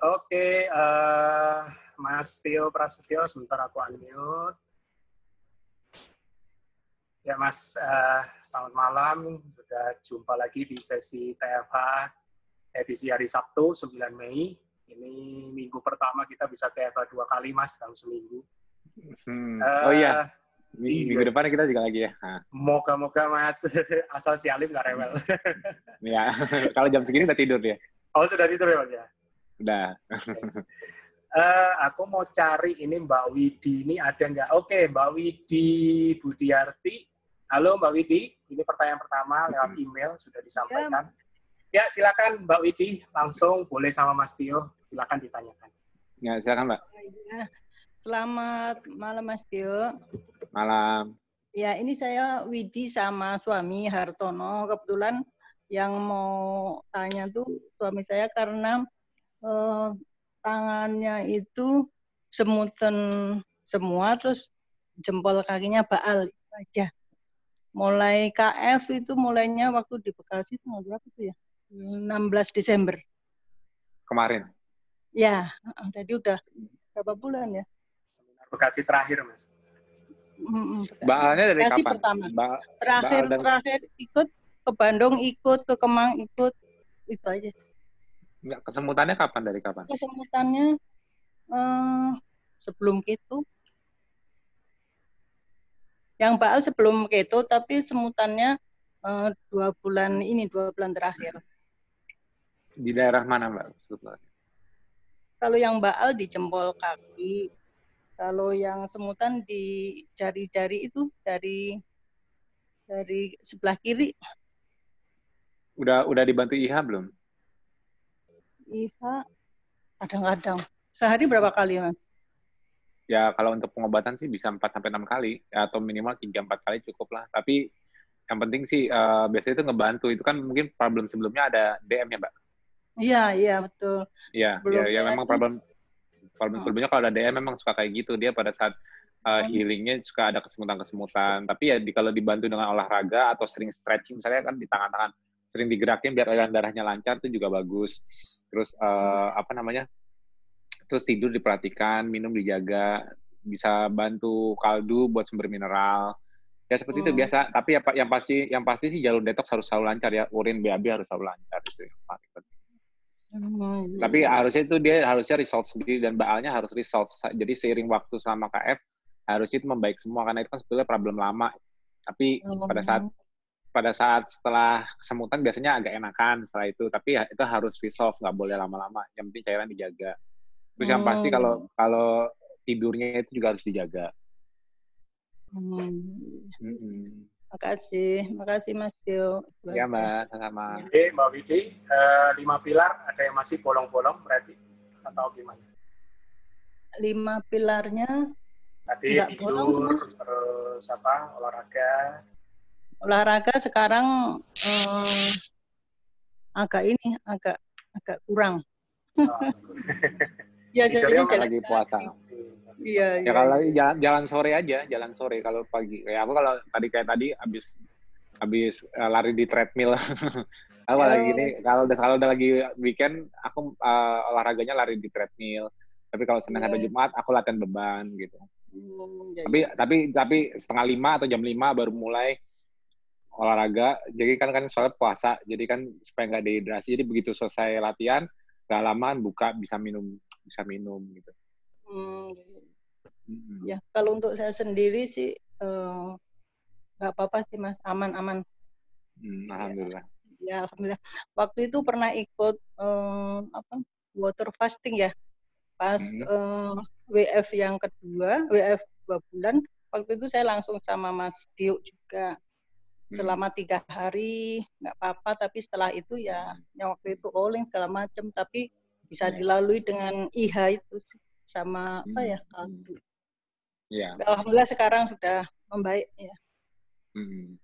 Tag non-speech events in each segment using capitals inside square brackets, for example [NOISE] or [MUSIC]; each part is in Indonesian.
Oke, uh, Mas Tio Prasetyo, sebentar aku unmute. Ya Mas, uh, selamat malam. Sudah jumpa lagi di sesi TFH edisi hari Sabtu, 9 Mei. Ini minggu pertama kita bisa TFH dua kali, Mas, dalam seminggu. Hmm. Uh, oh iya, minggu, minggu depan kita juga lagi ya. Moga-moga, Mas. [LAUGHS] Asal si Alim nggak rewel. ya, [LAUGHS] kalau jam segini udah tidur dia. Oh, sudah tidur ya, Mas ya? Udah. uh, [LAUGHS] aku mau cari ini Mbak Widi ini ada nggak? Oke, Mbak Widi Budiarti. Halo Mbak Widi, ini pertanyaan pertama lewat email sudah disampaikan. Ya, ya silakan Mbak Widi, langsung boleh sama Mas Tio, silakan ditanyakan. Ya, silakan Mbak. Ya, selamat malam Mas Tio. Malam. Ya, ini saya Widi sama suami Hartono. Kebetulan yang mau tanya tuh suami saya karena eh, tangannya itu semutan semua terus jempol kakinya baal aja. Mulai KF itu mulainya waktu di Bekasi tanggal berapa itu ya? 16 Desember. Kemarin. Ya, jadi udah berapa bulan ya? Bekasi terakhir, Mas. Baalnya dari Bekasi kapan? pertama. Ba terakhir dan... terakhir ikut ke Bandung ikut, ke Kemang ikut, itu aja. Enggak, kesemutannya kapan dari kapan? Kesemutannya eh, sebelum itu. Yang Baal sebelum itu, tapi semutannya eh, dua bulan ini, dua bulan terakhir. Di daerah mana, Mbak? Kalau yang Baal di jempol kaki, kalau yang semutan di jari-jari itu dari dari sebelah kiri. Udah udah dibantu IHA belum? IHA kadang-kadang. Sehari berapa kali, Mas? Ya, kalau untuk pengobatan sih bisa 4 sampai 6 kali atau minimal 3 4 kali cukup lah. Tapi yang penting sih uh, biasanya itu ngebantu. Itu kan mungkin problem sebelumnya ada DM ya, Mbak? Iya, iya, betul. Iya, iya, ya, memang problem problem oh. sebelumnya kalau ada DM memang suka kayak gitu. Dia pada saat uh, healingnya suka ada kesemutan-kesemutan. Tapi ya di, kalau dibantu dengan olahraga atau sering stretching, misalnya kan di tangan-tangan sering digerakin biar aliran darahnya lancar itu juga bagus. Terus uh, apa namanya? Terus tidur diperhatikan, minum dijaga, bisa bantu kaldu buat sumber mineral. Ya seperti hmm. itu biasa. Tapi ya yang pasti yang pasti sih jalur detox harus selalu lancar ya. Urin BAB harus selalu lancar itu yang paling penting. Hmm. Tapi harusnya itu dia harusnya resolve sendiri dan baalnya harus resolve. Jadi seiring waktu selama KF harusnya itu membaik semua karena itu kan sebetulnya problem lama. Tapi hmm. pada saat pada saat setelah kesemutan biasanya agak enakan setelah itu tapi ya itu harus resolve nggak boleh lama-lama yang penting cairan dijaga terus hmm. yang pasti hmm. kalau kalau tidurnya itu juga harus dijaga hmm. Hmm. makasih makasih Mas Tio ya Mbak sama Oke Mbak Widi uh, lima pilar ada yang masih bolong-bolong berarti atau gimana lima pilarnya tadi tidur bolong, terus apa olahraga olahraga sekarang eh, agak ini agak agak kurang. [LAUGHS] Biasanya jalan lagi puasa. Iya, ya iya. kalau jalan jalan sore aja, jalan sore kalau pagi. Kayak aku kalau tadi kayak tadi habis habis uh, lari di treadmill. [LAUGHS] aku oh. lagi ini kalau udah kalau udah lagi weekend aku uh, olahraganya lari di treadmill. Tapi kalau Senin yeah. sampai Jumat aku latihan beban gitu. Hmm, ya, tapi ya. tapi tapi setengah lima atau jam lima baru mulai olahraga. Jadi kan kan soalnya puasa. Jadi kan supaya nggak dehidrasi. Jadi begitu selesai latihan gak lama buka bisa minum bisa minum gitu. Hmm. Hmm. ya kalau untuk saya sendiri sih eh, nggak uh, apa-apa sih mas. Aman aman. Hmm, alhamdulillah. Ya, ya alhamdulillah. Waktu itu pernah ikut um, apa water fasting ya? Pas hmm. uh, WF yang kedua WF dua bulan waktu itu saya langsung sama Mas Dio juga selama tiga hari nggak apa-apa tapi setelah itu ya yang waktu itu oleng segala macam tapi bisa iya. dilalui dengan IH itu sama apa ya hmm. kaldu. Ya. Alhamdulillah sekarang sudah membaik ya. Hmm.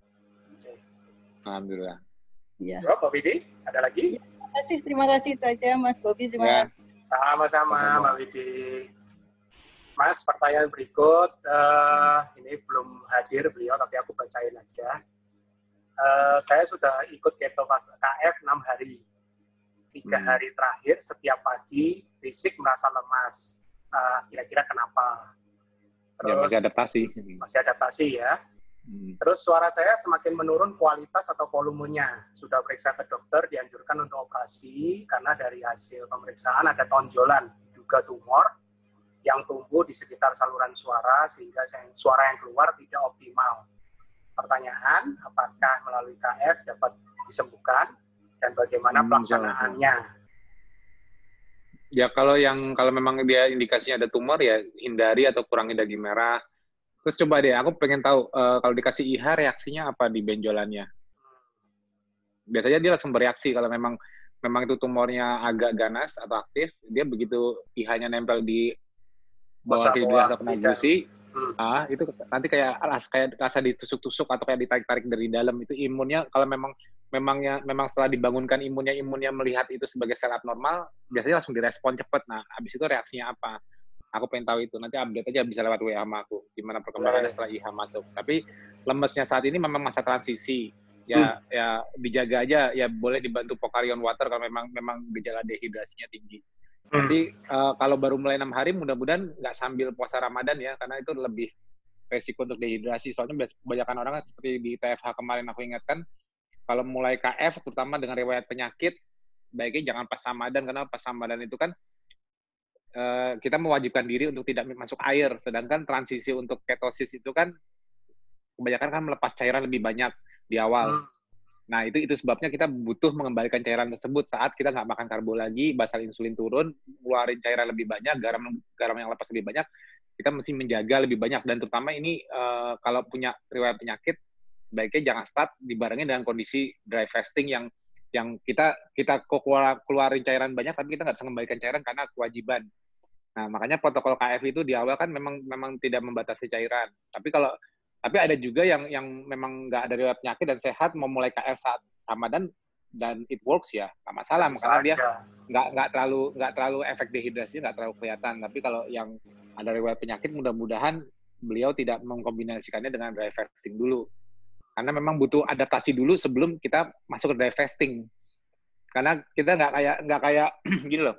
Alhamdulillah. Ya. Pak Widi, ada lagi? Ya, terima kasih, terima kasih itu aja Mas Bobi. Terima ya. kasih. Sama-sama Mbak Widi. Mas, pertanyaan berikut. Uh, ini belum hadir beliau, tapi aku bacain aja uh, saya sudah ikut keto KF 6 hari. tiga hmm. hari terakhir setiap pagi fisik merasa lemas. Uh, kira-kira kenapa? Ya, Terus, ya, masih adaptasi. Masih adaptasi ya. Hmm. Terus suara saya semakin menurun kualitas atau volumenya. Sudah periksa ke dokter, dianjurkan untuk operasi karena dari hasil pemeriksaan ada tonjolan, juga tumor yang tumbuh di sekitar saluran suara sehingga suara yang keluar tidak optimal. Pertanyaan, apakah melalui KF dapat disembuhkan dan bagaimana hmm, pelaksanaannya? Ya kalau yang kalau memang dia indikasinya ada tumor ya hindari atau kurangi daging merah, Terus coba deh, aku pengen tahu uh, kalau dikasih IHA reaksinya apa di benjolannya. Biasanya dia langsung bereaksi kalau memang memang itu tumornya agak ganas atau aktif, dia begitu IHA-nya nempel di bawah hidung atau kena gusi. Ah itu nanti kayak kayak rasa ditusuk-tusuk atau kayak ditarik-tarik dari dalam itu imunnya kalau memang memangnya memang setelah dibangunkan imunnya imunnya melihat itu sebagai sel abnormal biasanya langsung direspon cepat nah habis itu reaksinya apa? Aku pengen tahu itu nanti update aja bisa lewat WA sama aku gimana perkembangannya setelah IHA masuk. Tapi lemesnya saat ini memang masa transisi. Ya hmm. ya dijaga aja ya boleh dibantu Pokarion Water kalau memang memang gejala dehidrasinya tinggi hmm. nanti uh, kalau baru mulai enam hari mudah-mudahan nggak sambil puasa Ramadan ya karena itu lebih resiko untuk dehidrasi soalnya kebanyakan orang seperti di TFH kemarin aku ingatkan kalau mulai KF terutama dengan riwayat penyakit baiknya jangan pas Ramadan karena pas Ramadan itu kan Eh, kita mewajibkan diri untuk tidak masuk air, sedangkan transisi untuk ketosis itu kan kebanyakan kan melepas cairan lebih banyak di awal. Hmm. Nah itu itu sebabnya kita butuh mengembalikan cairan tersebut saat kita nggak makan karbo lagi, basal insulin turun, keluarin cairan lebih banyak, garam garam yang lepas lebih banyak, kita mesti menjaga lebih banyak dan terutama ini uh, kalau punya riwayat penyakit baiknya jangan start dibarengin dengan kondisi dry fasting yang yang kita kita keluarin cairan banyak tapi kita nggak bisa mengembalikan cairan karena kewajiban Nah, makanya protokol KF itu di awal kan memang memang tidak membatasi cairan. Tapi kalau tapi ada juga yang yang memang nggak ada riwayat penyakit dan sehat mau mulai KF saat Ramadan dan it works ya nggak masalah Bisa karena dia nggak nggak terlalu nggak terlalu efek dehidrasi nggak terlalu kelihatan. Tapi kalau yang ada riwayat penyakit mudah-mudahan beliau tidak mengkombinasikannya dengan dry fasting dulu. Karena memang butuh adaptasi dulu sebelum kita masuk ke dry fasting. Karena kita nggak kayak nggak kayak [CLEARS THROAT] gini loh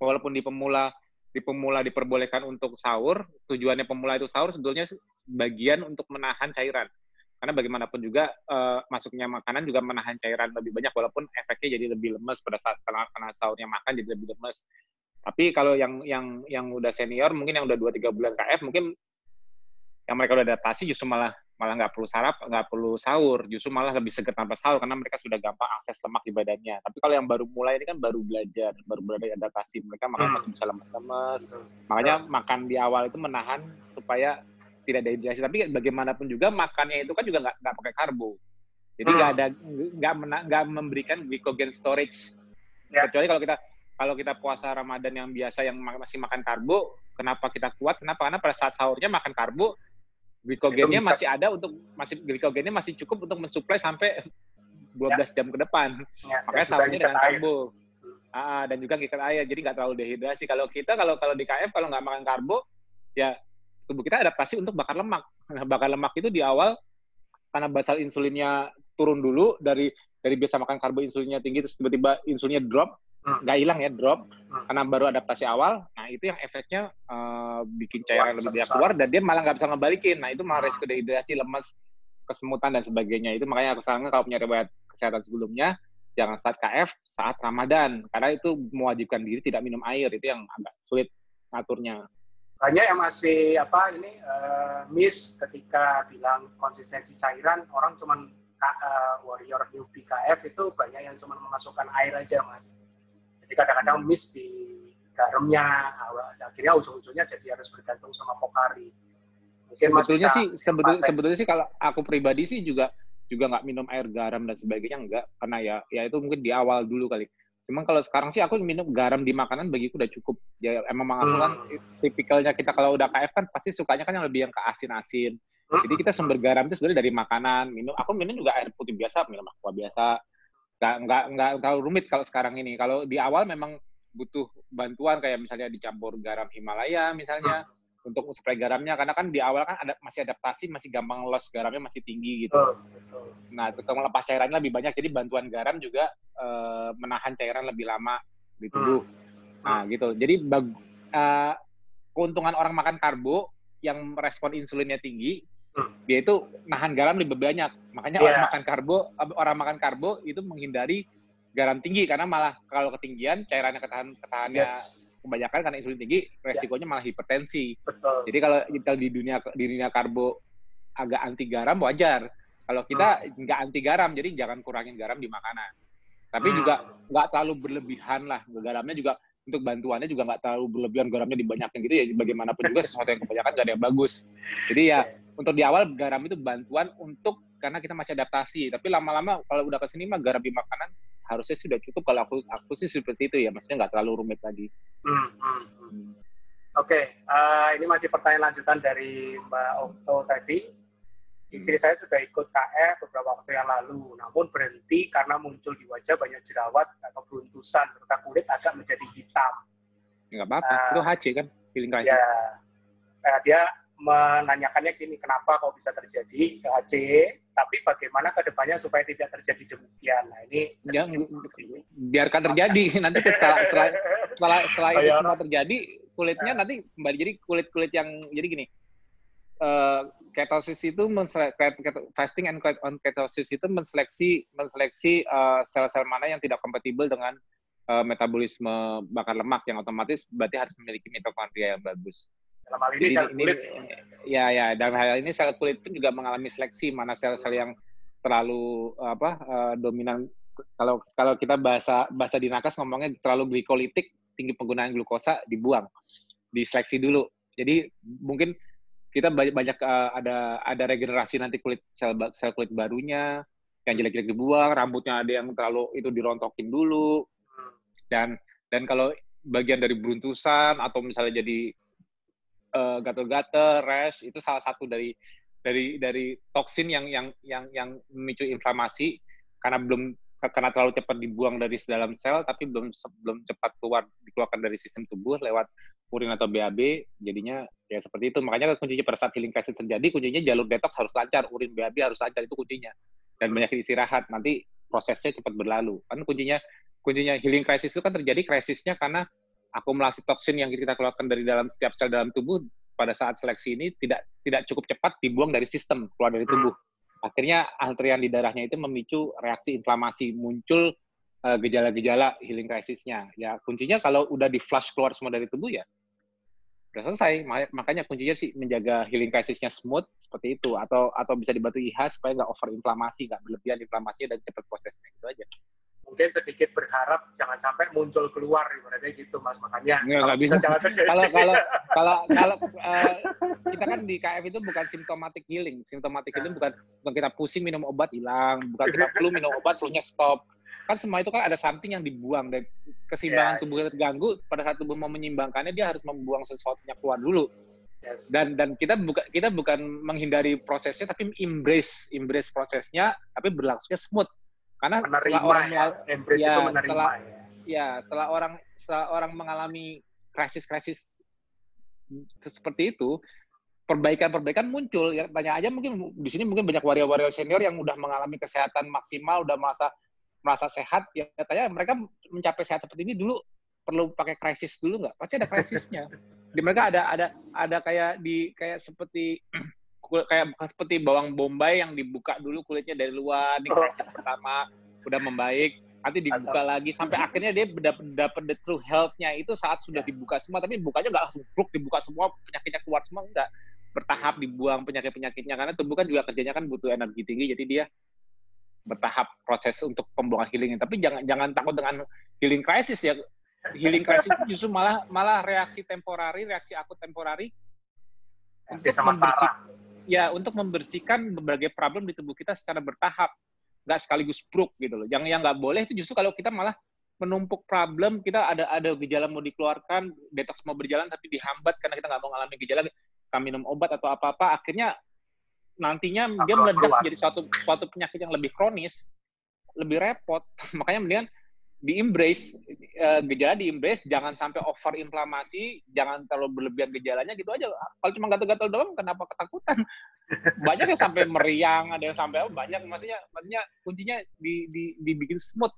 walaupun di pemula di pemula diperbolehkan untuk sahur, tujuannya pemula itu sahur sebetulnya bagian untuk menahan cairan. Karena bagaimanapun juga uh, masuknya makanan juga menahan cairan lebih banyak walaupun efeknya jadi lebih lemes pada saat karena, karena sahurnya makan jadi lebih lemes. Tapi kalau yang yang yang udah senior mungkin yang udah 2 3 bulan KF mungkin yang mereka udah adaptasi justru malah malah nggak perlu sarap, nggak perlu sahur, justru malah lebih seger tanpa sahur karena mereka sudah gampang akses lemak di badannya. Tapi kalau yang baru mulai ini kan baru belajar, baru belajar adaptasi, mereka makan hmm. masih bisa lemas-lemas. Makanya makan di awal itu menahan supaya tidak dehidrasi. Tapi bagaimanapun juga makannya itu kan juga nggak nggak pakai karbo. Jadi nggak hmm. ada nggak nggak memberikan glycogen storage. Ya. Kecuali kalau kita kalau kita puasa Ramadan yang biasa yang masih makan karbo, kenapa kita kuat? Kenapa? Karena pada saat sahurnya makan karbo, glikogennya masih ada untuk masih glikogennya masih cukup untuk mensuplai sampai 12 ya. jam ke depan. Ya, Makanya sahurnya dengan karbo. Ah, dan juga ngikat air, jadi nggak terlalu dehidrasi. Kalau kita kalau kalau di KF kalau nggak makan karbo, ya tubuh kita adaptasi untuk bakar lemak. Nah, bakar lemak itu di awal karena basal insulinnya turun dulu dari dari biasa makan karbo insulinnya tinggi terus tiba-tiba insulinnya drop. Nggak hilang ya drop. Hmm. karena baru adaptasi awal nah itu yang efeknya uh, bikin cairan lebih banyak keluar dan dia malah nggak bisa ngebalikin. Nah itu malah hmm. resiko dehidrasi lemas kesemutan dan sebagainya. Itu makanya aku sarankan kalau punya riwayat kesehatan sebelumnya jangan saat KF saat Ramadan. Karena itu mewajibkan diri tidak minum air. Itu yang agak sulit ngaturnya. Banyak yang masih apa ini uh, miss ketika bilang konsistensi cairan. Orang cuman uh, warrior newbie KF itu banyak yang cuma memasukkan air aja mas jadi kadang-kadang miss di garamnya, akhirnya ujung-ujungnya jadi harus bergantung sama Pokari. Mungkin sebetulnya sih sebetulnya, sebetulnya sih kalau aku pribadi sih juga juga nggak minum air garam dan sebagainya enggak karena ya ya itu mungkin di awal dulu kali. Cuman kalau sekarang sih aku minum garam di makanan bagiku udah cukup. Ya emang aku kan hmm. tipikalnya kita kalau udah KF kan pasti sukanya kan yang lebih yang ke asin-asin. Hmm. Jadi kita sumber garam itu sebenarnya dari makanan. Minum aku minum juga air putih biasa, minum aqua biasa nggak nggak nggak terlalu rumit kalau sekarang ini. Kalau di awal memang butuh bantuan kayak misalnya dicampur garam Himalaya misalnya hmm. untuk suplai garamnya karena kan di awal kan ada masih adaptasi masih gampang loss garamnya masih tinggi gitu. Betul. Nah, itu melepas cairannya lebih banyak, jadi bantuan garam juga uh, menahan cairan lebih lama di tubuh. Hmm. Nah, gitu. Jadi bag, uh, keuntungan orang makan karbo yang respon insulinnya tinggi, hmm. Dia itu nahan garam lebih banyak. Makanya yeah. orang makan karbo, orang makan karbo itu menghindari garam tinggi karena malah kalau ketinggian cairannya ketahan ketahannya yes. kebanyakan karena insulin tinggi, resikonya yeah. malah hipertensi. Betul. Jadi kalau kita di dunia di dunia karbo agak anti garam wajar. Kalau kita hmm. nggak hmm. anti garam, jadi jangan kurangin garam di makanan. Tapi hmm. juga nggak terlalu berlebihan lah. Garamnya juga untuk bantuannya juga nggak terlalu berlebihan garamnya dibanyakin gitu ya. Bagaimanapun juga sesuatu yang kebanyakan gak ada yang bagus. Jadi ya untuk di awal garam itu bantuan untuk karena kita masih adaptasi. Tapi lama-lama kalau udah ke sini mah garam di makanan harusnya sudah cukup. Kalau aku aku sih seperti itu ya. Maksudnya nggak terlalu rumit lagi. Hmm, hmm, hmm. hmm. Oke, okay. uh, eh, ini masih pertanyaan lanjutan dari Mbak Okto tadi. Istri saya sudah ikut KF beberapa waktu yang lalu, namun berhenti karena muncul di wajah banyak jerawat atau beruntusan serta kulit agak menjadi hitam. Enggak apa-apa, uh, itu HC kan, feeling. Ya, uh, dia menanyakannya gini, kenapa kok bisa terjadi HC, tapi bagaimana ke depannya supaya tidak terjadi demikian. Nah ini ya, biarkan terjadi. [LAUGHS] Nanti setelah setelah setelah, setelah itu semua terjadi kulitnya nanti kembali. Jadi kulit kulit yang jadi gini uh, ketosis itu fasting and on ketosis itu menseleksi menseleksi uh, sel-sel mana yang tidak kompatibel dengan uh, metabolisme bakar lemak yang otomatis berarti harus memiliki mitokondria yang bagus. Dalam hal ini Jadi, sel kulit. Ini, ya ya dan hal ini sel kulit pun juga mengalami seleksi mana sel-sel yang terlalu apa uh, dominan kalau kalau kita bahasa bahasa di nakas ngomongnya terlalu glikolitik tinggi penggunaan glukosa dibuang diseleksi dulu jadi mungkin kita banyak banyak uh, ada ada regenerasi nanti kulit sel sel kulit barunya yang jelek-jelek dibuang, rambutnya ada yang terlalu itu dirontokin dulu. Dan dan kalau bagian dari beruntusan atau misalnya jadi uh, gatal-gatal, rash itu salah satu dari dari dari toksin yang yang yang yang memicu inflamasi. Karena belum karena terlalu cepat dibuang dari dalam sel tapi belum belum cepat keluar dikeluarkan dari sistem tubuh lewat urin atau BAB jadinya ya seperti itu. Makanya kuncinya pada saat healing crisis terjadi kuncinya jalur detox harus lancar urin BAB harus lancar itu kuncinya. Dan banyak istirahat nanti prosesnya cepat berlalu. Kan kuncinya kuncinya healing crisis itu kan terjadi krisisnya karena akumulasi toksin yang kita keluarkan dari dalam setiap sel dalam tubuh pada saat seleksi ini tidak tidak cukup cepat dibuang dari sistem keluar dari tubuh. Akhirnya antrian di darahnya itu memicu reaksi inflamasi muncul eh, gejala-gejala healing crisisnya. Ya kuncinya kalau udah di flush keluar semua dari tubuh ya udah selesai. Makanya kuncinya sih menjaga healing crisisnya smooth seperti itu. Atau atau bisa dibantu IH supaya nggak over inflamasi nggak berlebihan inflamasi dan cepat prosesnya gitu aja mungkin sedikit berharap jangan sampai muncul keluar ibaratnya gitu mas. Makanya nggak, kalau bisa kalau kalau [LAUGHS] kalau kalau uh, kita kan di KF itu bukan simptomatik healing. Simptomatik itu bukan bukan kita pusing minum obat hilang. Bukan kita flu minum obat flu-nya stop. Kan semua itu kan ada something yang dibuang. Dan keseimbangan yeah. tubuh terganggu pada saat tubuh mau menyimbangkannya dia harus membuang sesuatunya keluar dulu. Yes. dan dan kita bukan kita bukan menghindari prosesnya tapi embrace embrace prosesnya tapi berlangsungnya smooth karena menerima setelah orang ya, embrace ya, itu menerima setelah, ya. ya setelah orang setelah orang mengalami krisis-krisis seperti itu perbaikan-perbaikan muncul. Ya tanya aja mungkin di sini mungkin banyak wario-wario senior yang udah mengalami kesehatan maksimal udah merasa merasa sehat. Ya tanya mereka mencapai sehat seperti ini dulu perlu pakai krisis dulu nggak? Pasti ada krisisnya. [LAUGHS] Di mereka ada ada ada kayak di kayak seperti [CLEARS THROAT] kayak seperti bawang bombay yang dibuka dulu kulitnya dari luar di krisis pertama udah membaik nanti dibuka lagi sampai akhirnya dia dapat dapat the true health-nya. Itu saat sudah dibuka semua tapi bukanya nggak langsung bruk dibuka semua penyakitnya keluar semua enggak bertahap dibuang penyakit-penyakitnya karena tubuh kan juga kerjanya kan butuh energi tinggi jadi dia bertahap proses untuk pembuangan healing tapi jangan jangan takut dengan healing crisis ya. Healing crisis justru malah malah reaksi temporari reaksi akut temporari untuk membersih, ya untuk membersihkan berbagai problem di tubuh kita secara bertahap. Nggak sekaligus bruk gitu loh. Yang yang nggak boleh itu justru kalau kita malah menumpuk problem kita ada ada gejala mau dikeluarkan detox mau berjalan tapi dihambat karena kita nggak mau mengalami gejala kita minum obat atau apa apa akhirnya nantinya dia meledak jadi suatu suatu penyakit yang lebih kronis lebih repot. [LAUGHS] Makanya mendingan di embrace uh, gejala di embrace jangan sampai over inflamasi jangan terlalu berlebihan gejalanya gitu aja. Kalau cuma gatal-gatal doang kenapa ketakutan? [LAUGHS] Banyak yang sampai meriang ada yang sampai oh, banyak. Maksudnya maksudnya kuncinya di, di dibikin smooth.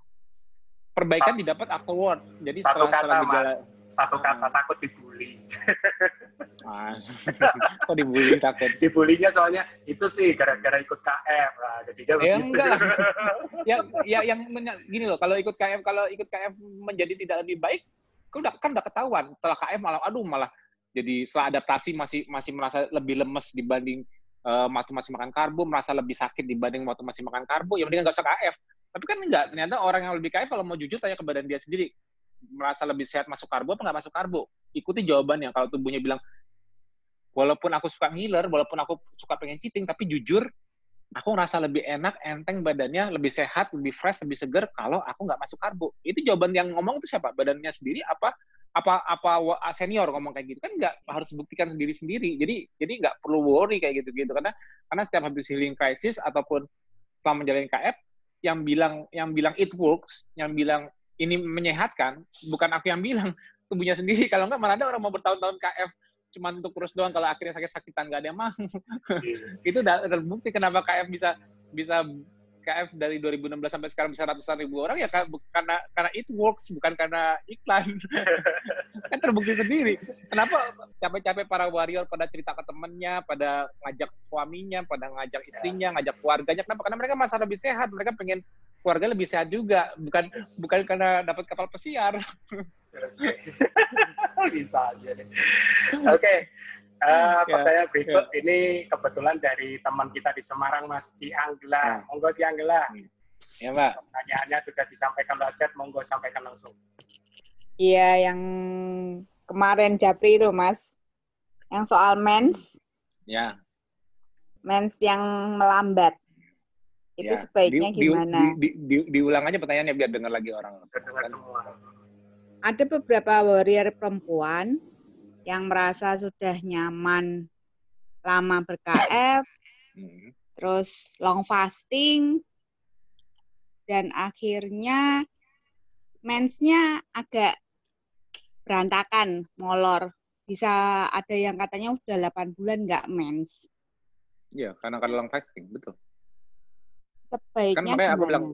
Perbaikan didapat afterward. Jadi satu setelah, kata setelah gejala mas. Satu kata takut dibully. [LAUGHS] Ah, [LAUGHS] kok dibully takut? Dibulinya soalnya itu sih gara-gara ikut KF lah, jadi dia ya, enggak. [LAUGHS] ya, ya yang gini loh, kalau ikut KF kalau ikut KF menjadi tidak lebih baik, kan udah kan udah ketahuan. Setelah KF malah aduh malah jadi setelah adaptasi masih masih merasa lebih lemes dibanding uh, waktu masih makan karbo, merasa lebih sakit dibanding waktu masih makan karbo, ya mending nggak usah KF. Tapi kan enggak, ternyata orang yang lebih KF kalau mau jujur tanya ke badan dia sendiri, merasa lebih sehat masuk karbo apa nggak masuk karbo? Ikuti jawabannya. Kalau tubuhnya bilang, walaupun aku suka ngiler, walaupun aku suka pengen cheating, tapi jujur, aku ngerasa lebih enak, enteng badannya, lebih sehat, lebih fresh, lebih seger kalau aku nggak masuk karbo. Itu jawaban yang ngomong itu siapa? Badannya sendiri apa apa apa senior ngomong kayak gitu kan nggak harus buktikan sendiri sendiri jadi jadi nggak perlu worry kayak gitu gitu karena karena setiap habis healing crisis ataupun selama menjalani KF yang bilang yang bilang it works yang bilang ini menyehatkan, bukan aku yang bilang, tubuhnya sendiri. Kalau enggak, malah ada orang mau bertahun-tahun KF cuma untuk terus doang kalau akhirnya sakit-sakitan nggak ada yang mau. Iya. [LAUGHS] itu udah terbukti kenapa KF bisa bisa KF dari 2016 sampai sekarang bisa ratusan ribu orang ya karena karena it works bukan karena iklan. [LAUGHS] kan terbukti sendiri. Kenapa capek-capek para warrior pada cerita ke temennya, pada ngajak suaminya, pada ngajak istrinya, ngajak keluarganya. Kenapa? Karena mereka masa lebih sehat, mereka pengen keluarga lebih sehat juga, bukan bukan karena dapat kapal pesiar. [LAUGHS] Bisa aja deh. Oke. Okay. Uh, eh, ya, pertanyaan berikut ya. ini kebetulan dari teman kita di Semarang, Mas Cianggela. Ya. Monggo Cianggela. Ya, Mbak. Pertanyaannya sudah disampaikan lewat chat, monggo sampaikan langsung. Iya, yang kemarin Japri itu, Mas. Yang soal mens. Ya. Mens yang melambat itu ya. sebaiknya di, gimana? Di, di, di, diulang aja pertanyaannya biar dengar lagi orang. Ada beberapa warrior perempuan yang merasa sudah nyaman lama ber-KF, hmm. terus long fasting, dan akhirnya mensnya agak berantakan, molor. Bisa ada yang katanya udah 8 bulan nggak mens. Iya, karena kalau long fasting, betul. Sebaiknya kan makanya aku bilang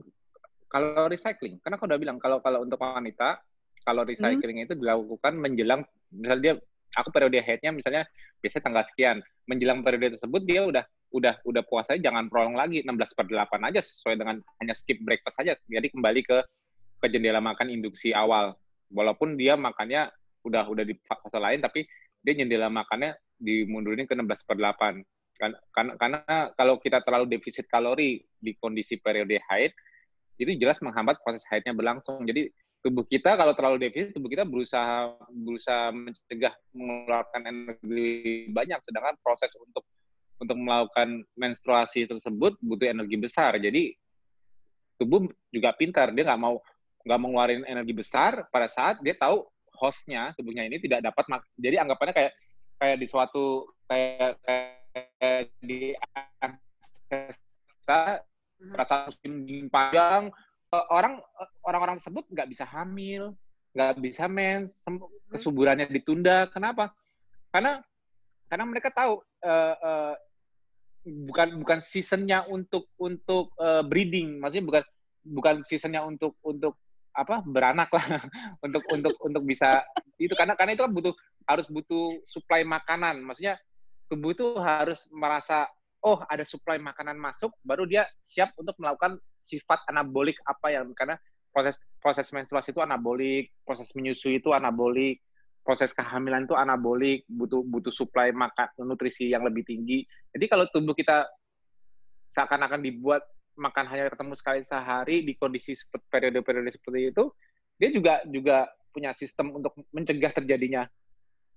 kalau recycling, karena aku udah bilang kalau kalau untuk wanita kalau hmm. recycling hmm. itu dilakukan menjelang misalnya dia aku periode headnya misalnya biasanya tanggal sekian menjelang periode tersebut dia udah udah udah puasanya jangan prolong lagi 16 per 8 aja sesuai dengan hanya skip breakfast saja jadi kembali ke ke jendela makan induksi awal walaupun dia makannya udah udah di fase lain tapi dia jendela makannya dimundurin ke 16 per 8 karena, karena kalau kita terlalu defisit kalori di kondisi periode haid, itu jelas menghambat proses haidnya berlangsung. Jadi tubuh kita kalau terlalu defisit, tubuh kita berusaha berusaha mencegah mengeluarkan energi banyak, sedangkan proses untuk untuk melakukan menstruasi tersebut butuh energi besar. Jadi tubuh juga pintar, dia nggak mau nggak mau ngeluarin energi besar pada saat dia tahu hostnya tubuhnya ini tidak dapat jadi anggapannya kayak kayak di suatu kayak, kayak di Ancestra hmm. rasa musim panjang eh, orang orang-orang tersebut nggak bisa hamil nggak bisa mens hmm. kesuburannya ditunda kenapa karena karena mereka tahu uh, uh, bukan bukan seasonnya untuk untuk uh, breeding maksudnya bukan bukan seasonnya untuk untuk apa beranak lah [LAUGHS] untuk untuk untuk bisa itu karena karena itu kan butuh harus butuh supply makanan maksudnya tubuh itu harus merasa oh ada suplai makanan masuk baru dia siap untuk melakukan sifat anabolik apa yang karena proses proses menstruasi itu anabolik proses menyusui itu anabolik proses kehamilan itu anabolik butuh butuh suplai makan nutrisi yang lebih tinggi. Jadi kalau tubuh kita seakan-akan dibuat makan hanya ketemu sekali sehari di kondisi periode-periode seperti itu dia juga juga punya sistem untuk mencegah terjadinya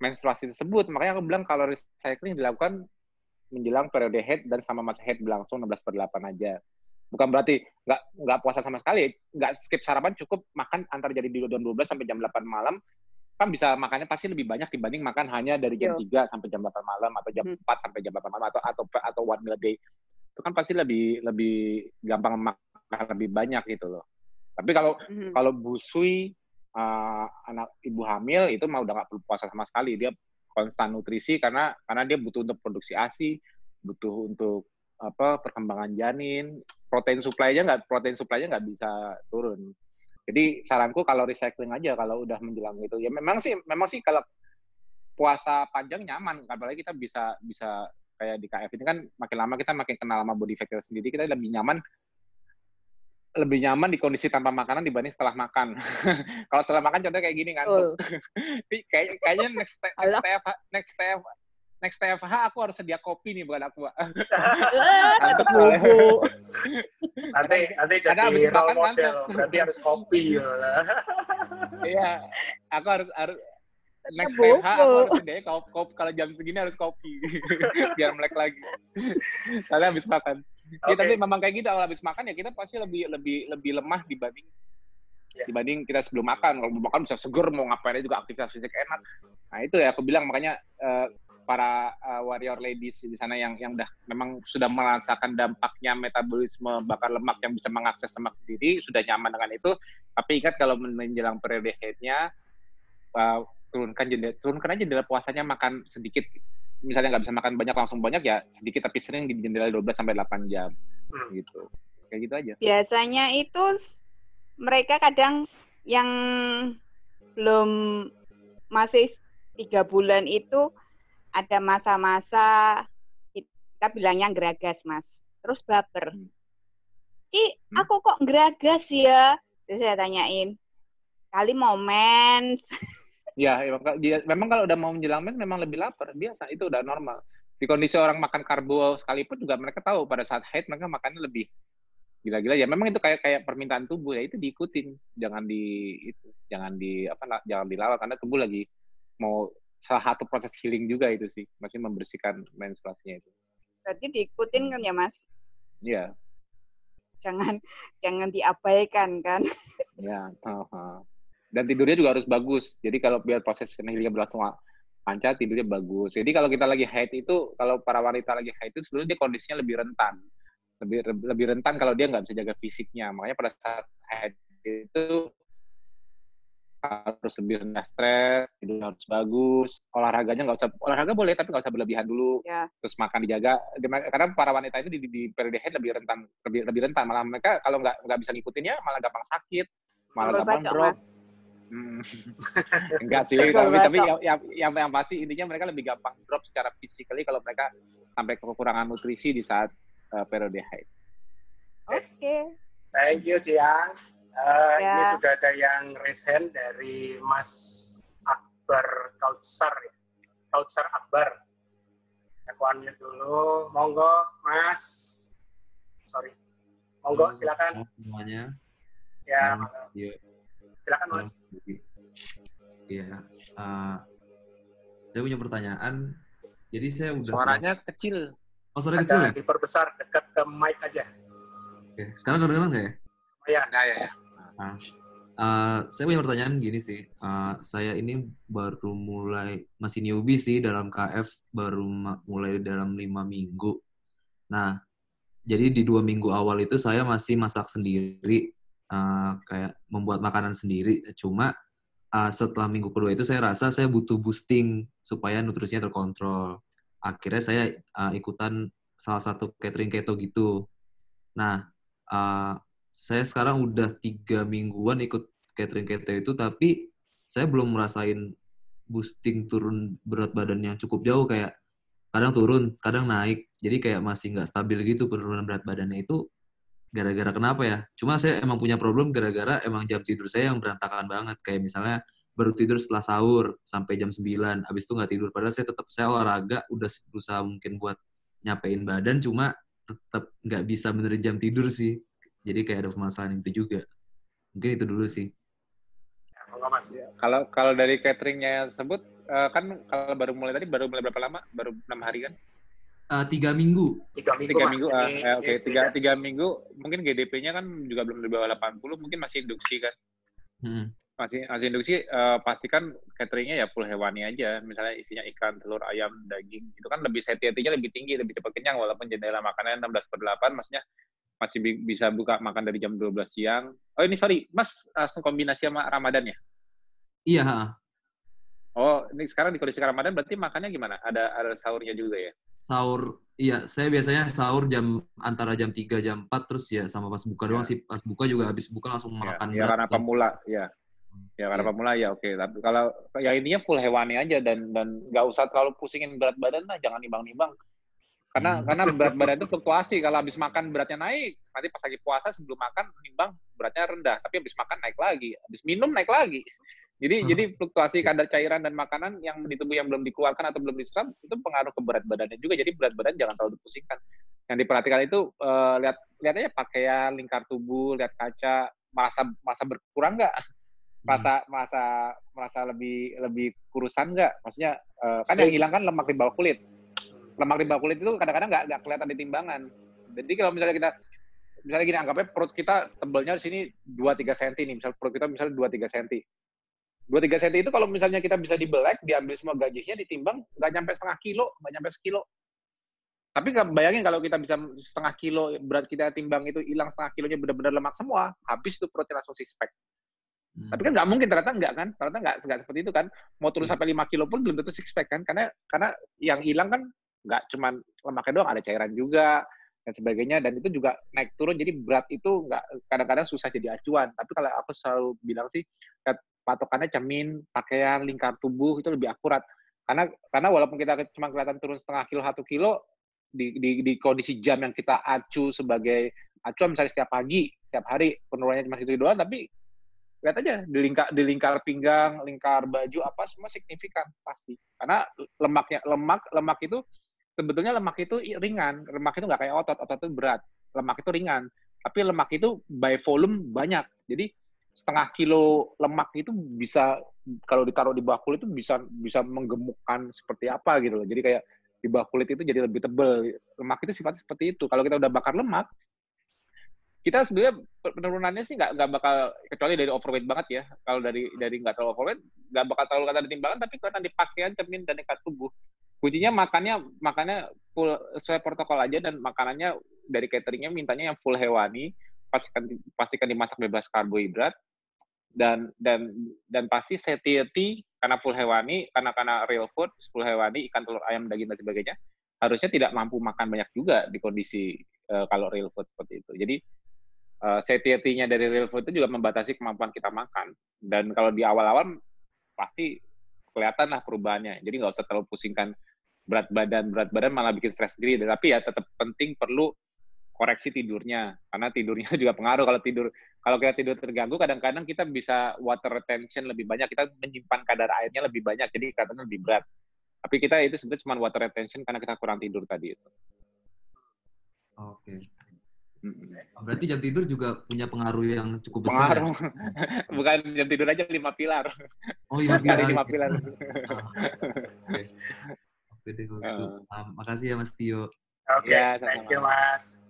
menstruasi tersebut. Makanya aku bilang kalau recycling dilakukan menjelang periode head dan sama masa head berlangsung 16 per 8 aja. Bukan berarti nggak nggak puasa sama sekali, nggak skip sarapan cukup makan antar jadi di jam 12 sampai jam 8 malam kan bisa makannya pasti lebih banyak dibanding makan hanya dari jam Yo. 3 sampai jam 8 malam atau jam hmm. 4 sampai jam 8 malam atau atau atau one meal a day. Itu kan pasti lebih lebih gampang makan lebih banyak gitu loh. Tapi kalau mm-hmm. kalau busui uh, anak ibu hamil itu mah udah nggak perlu puasa sama sekali. Dia konstan nutrisi karena karena dia butuh untuk produksi ASI, butuh untuk apa perkembangan janin, protein supply-nya nggak protein supply-nya nggak bisa turun. Jadi saranku kalau recycling aja kalau udah menjelang itu. Ya memang sih memang sih kalau puasa panjang nyaman, apalagi kita bisa bisa kayak di KF ini kan makin lama kita makin kenal sama body factor sendiri, kita lebih nyaman lebih nyaman di kondisi tanpa makanan dibanding setelah makan. [LAUGHS] Kalau setelah makan contohnya kayak gini kan. [LAUGHS] kayak kayaknya next step, next step next step next TFH aku harus sedia kopi nih bukan aku. [LAUGHS] Nanti buku. nanti nanti jadi role model, kan. berarti harus kopi ya. Iya, aku harus harus next TFH aku harus sedia kopi kalau jam segini harus kopi biar melek lagi. Soalnya habis makan. Okay. Ya, tapi memang kayak gitu kalau habis makan ya kita pasti lebih lebih lebih lemah dibanding yeah. dibanding kita sebelum makan. Kalau makan bisa seger, mau ngapain juga aktivitas fisik enak. Nah itu ya aku bilang makanya uh, para uh, warrior ladies di sana yang yang udah memang sudah merasakan dampaknya metabolisme bakar lemak yang bisa mengakses lemak sendiri sudah nyaman dengan itu. Tapi ingat kalau menjelang periode haidnya uh, turunkan jendela turunkan aja jendela puasanya makan sedikit misalnya nggak bisa makan banyak langsung banyak ya sedikit tapi sering di jendela 12 sampai 8 jam. Hmm. gitu. Kayak gitu aja. Biasanya itu mereka kadang yang belum masih tiga bulan itu ada masa-masa kita bilangnya geragas mas. Terus baper. Hmm. Ci, hmm. aku kok geragas ya? Terus saya tanyain kali momen [LAUGHS] Ya, dia, memang kalau udah mau menjelang mens memang lebih lapar. Biasa, itu udah normal. Di kondisi orang makan karbo sekalipun juga mereka tahu pada saat haid mereka makannya lebih gila-gila ya. Memang itu kayak kayak permintaan tubuh ya itu diikutin. Jangan di itu, jangan di apa jangan dilawan karena tubuh lagi mau salah satu proses healing juga itu sih, masih membersihkan menstruasinya itu. Berarti diikutin kan ya, Mas? Iya. Jangan jangan diabaikan kan? Iya, uh, uh dan tidurnya juga harus bagus. Jadi kalau biar proses healingnya berlangsung lancar, tidurnya bagus. Jadi kalau kita lagi haid itu, kalau para wanita lagi haid itu sebenarnya dia kondisinya lebih rentan. Lebih lebih rentan kalau dia nggak bisa jaga fisiknya. Makanya pada saat haid itu harus lebih rendah stres, tidur harus bagus, olahraganya nggak usah olahraga boleh tapi nggak usah berlebihan dulu, ya. terus makan dijaga. Karena para wanita itu di, di, di periode haid lebih rentan, lebih lebih rentan. Malah mereka kalau nggak nggak bisa ngikutinnya malah gampang sakit, malah gampang drop. Mas. Hmm. [LAUGHS] Enggak sih, tapi, tapi yang, yang, yang, yang pasti intinya mereka lebih gampang drop secara physically kalau mereka sampai kekurangan nutrisi di saat uh, periode haid. Oke. Okay. Thank you, Ciang. Uh, ya. Ini sudah ada yang raise hand dari Mas Akbar Kautsar ya. Kautsar Akbar. Aku unmute dulu. Monggo, Mas. Sorry. Monggo, silakan. Semuanya. Ya, ya. Silakan, Mas. Iya. Uh, saya punya pertanyaan. Jadi saya udah suaranya kecil. Oh, suara kecil ya? Diperbesar dekat ke mic aja. Oke, sekarang kedengeran nggak ya? Oh, ya, ya, ya. Uh, uh, saya punya pertanyaan gini sih. Uh, saya ini baru mulai masih newbie sih dalam KF baru mulai dalam lima minggu. Nah, jadi di dua minggu awal itu saya masih masak sendiri uh, kayak membuat makanan sendiri. Cuma uh, setelah minggu kedua itu saya rasa saya butuh boosting supaya nutrisinya terkontrol. Akhirnya saya uh, ikutan salah satu catering keto gitu. Nah, uh, saya sekarang udah tiga mingguan ikut catering keto itu, tapi saya belum merasain boosting turun berat badan yang cukup jauh kayak kadang turun, kadang naik. Jadi kayak masih nggak stabil gitu penurunan berat badannya itu gara-gara kenapa ya? Cuma saya emang punya problem gara-gara emang jam tidur saya yang berantakan banget. Kayak misalnya baru tidur setelah sahur sampai jam 9, habis itu nggak tidur. Padahal saya tetap saya olahraga, udah berusaha mungkin buat nyapein badan, cuma tetap nggak bisa benerin jam tidur sih. Jadi kayak ada permasalahan itu juga. Mungkin itu dulu sih. Kalau kalau dari cateringnya sebut eh, kan kalau baru mulai tadi baru mulai berapa lama? Baru enam hari kan? Uh, tiga minggu. Tiga minggu. Tiga minggu. Uh, ya, Oke, okay. tiga tiga minggu. Mungkin GDP-nya kan juga belum di bawah 80, mungkin masih induksi kan. Hmm. Masih masih induksi. Uh, pastikan cateringnya ya full hewani aja. Misalnya isinya ikan, telur, ayam, daging. Itu kan lebih satiety-nya lebih tinggi, lebih cepat kenyang. Walaupun jendela makanannya 16 per 8, maksudnya masih bi bisa buka makan dari jam 12 siang Oh ini sorry, Mas langsung kombinasi sama Ramadan ya? Iya. Oh, ini sekarang di kondisi Ramadan berarti makannya gimana? Ada ada sahurnya juga ya? Sahur, iya. Saya biasanya sahur jam antara jam 3 jam 4 terus ya sama pas buka doang Ya. sih. Pas buka juga habis buka langsung Ya, makan ya karena pemula, ya. Ya karena Iya. pemula ya oke. Tapi kalau ya intinya full hewani aja dan dan nggak usah terlalu pusingin berat badan lah, jangan nimbang-nimbang. Karena Hmm. karena berat badan itu fluktuasi. Kalau habis makan beratnya naik, nanti pas lagi puasa sebelum makan nimbang beratnya rendah, tapi habis makan naik lagi, habis minum naik lagi. Jadi Hmm. jadi fluktuasi kadar cairan dan makanan yang di tubuh yang belum dikeluarkan atau belum diserap itu pengaruh ke berat badannya juga. Jadi berat badan jangan terlalu dipusingkan. Yang diperhatikan itu eh, lihat lihat aja pakaian, lingkar tubuh, lihat kaca, masa masa berkurang nggak? Hmm. Masa masa merasa lebih lebih kurusan nggak? Maksudnya eh, kan Slim. yang hilang kan lemak di bawah kulit. Lemak di bawah kulit itu kadang-kadang nggak nggak kelihatan di timbangan. Jadi kalau misalnya kita misalnya gini anggapnya perut kita tebelnya di sini 2-3 cm nih, misal perut kita misalnya 2-3 cm. 2-3 cm itu kalau misalnya kita bisa dibelek, diambil semua gajinya, ditimbang, nggak nyampe setengah kilo, nggak nyampe sekilo. Tapi bayangin kalau kita bisa setengah kilo, berat kita timbang itu hilang setengah kilonya benar-benar lemak semua, habis itu perutnya langsung six pack. Hmm. Tapi kan nggak mungkin ternyata nggak kan, ternyata nggak nggak seperti itu kan. Mau turun Hmm. sampai 5 kilo pun belum tentu six pack kan, karena karena yang hilang kan nggak cuman lemaknya doang, ada cairan juga dan sebagainya, dan itu juga naik turun. Jadi berat itu nggak kadang-kadang susah jadi acuan. Tapi kalau aku selalu bilang sih, patokannya cermin, pakaian, lingkar tubuh itu lebih akurat. Karena karena walaupun kita cuma kelihatan turun setengah kilo, satu kilo, di, di, di kondisi jam yang kita acu sebagai acuan misalnya setiap pagi, setiap hari penurunannya cuma segitu doang, tapi lihat aja di lingkar di lingkar pinggang, lingkar baju apa semua signifikan pasti. Karena lemaknya lemak lemak itu sebetulnya lemak itu ringan, lemak itu nggak kayak otot, otot itu berat, lemak itu ringan. Tapi lemak itu by volume banyak. Jadi setengah kilo lemak itu bisa kalau ditaruh di bawah kulit itu bisa bisa menggemukkan seperti apa gitu loh. Jadi kayak di bawah kulit itu jadi lebih tebal. Lemak itu sifatnya seperti itu. Kalau kita udah bakar lemak, kita sebenarnya penurunannya sih nggak nggak bakal kecuali dari overweight banget ya. Kalau dari dari nggak terlalu overweight, nggak bakal terlalu kelihatan di timbangan, tapi kelihatan di pakaian, cermin dan ikat tubuh. Kuncinya makannya makannya full sesuai protokol aja dan makanannya dari cateringnya mintanya yang full hewani, pastikan pastikan dimasak bebas karbohidrat dan dan dan pasti satiety karena full hewani, karena karena real food, full hewani, ikan telur ayam daging dan sebagainya, harusnya tidak mampu makan banyak juga di kondisi eh, kalau real food seperti itu. Jadi uh, satiety-nya dari real food itu juga membatasi kemampuan kita makan. Dan kalau di awal-awal pasti kelihatan lah perubahannya. Jadi nggak usah terlalu pusingkan berat badan, berat badan malah bikin stres sendiri. Tapi ya tetap penting perlu koreksi tidurnya karena tidurnya [LAUGHS] juga pengaruh kalau tidur kalau kita tidur terganggu kadang-kadang kita bisa water retention lebih banyak kita menyimpan kadar airnya lebih banyak jadi katanya lebih berat tapi kita itu sebenarnya cuma water retention karena kita kurang tidur tadi itu Oke. Mm-mm. Berarti jam tidur juga punya pengaruh yang cukup besar. pengaruh [LAUGHS] bukan jam tidur aja lima pilar Ya? Oh iya, iya. lima pilar Oke. Oke deh. Ah, makasih ya Mas Tio. Oke, Iya, thank sama-sama. you Mas.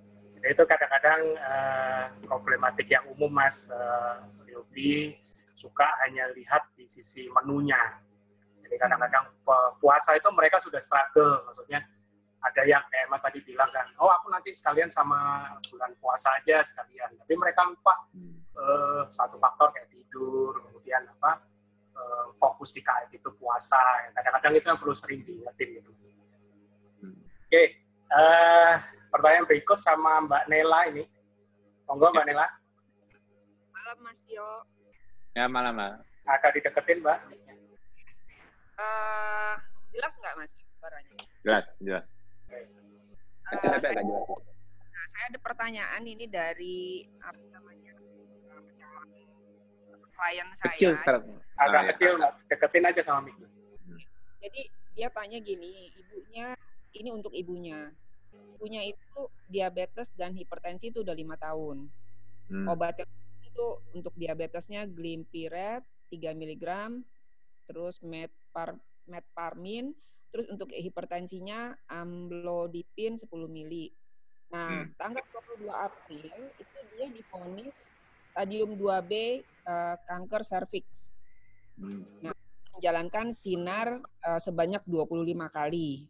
Itu kadang-kadang eh, problematik yang umum Mas Yogi suka hanya lihat di sisi menunya. Jadi kadang-kadang puasa itu mereka sudah struggle, maksudnya ada yang kayak Mas tadi bilang kan, oh aku nanti sekalian sama bulan puasa aja sekalian. Tapi mereka lupa eh, satu faktor kayak tidur, kemudian apa eh, fokus di KF itu puasa. Kadang-kadang itu yang perlu sering diingetin gitu. Oke, eh, pertanyaan berikut sama Mbak Nela ini. Monggo Mbak Nela, Malam Mas Tio. ya malam lah agak dideketin Mbak. Eh, jelas nggak Mas suaranya? jelas jelas agak saya, jelas nah, saya ada pertanyaan ini dari apa namanya eh, klien kecil saya. sekarang Agak Ah, ya. kecil Mbak, deketin aja sama Mik. Jadi dia tanya gini, ibunya ini untuk ibunya. Ibunya itu diabetes dan hipertensi itu udah lima tahun. Hmm. Obatnya itu untuk diabetesnya Glimpiret 3 mg, terus Metpar Metparmin, terus untuk hipertensinya Amlodipin 10 mili. Nah, Hmm. tanggal 22 April itu dia divonis stadium 2B eh, kanker serviks. Hmm. Menjalankan sinar eh, sebanyak 25 kali.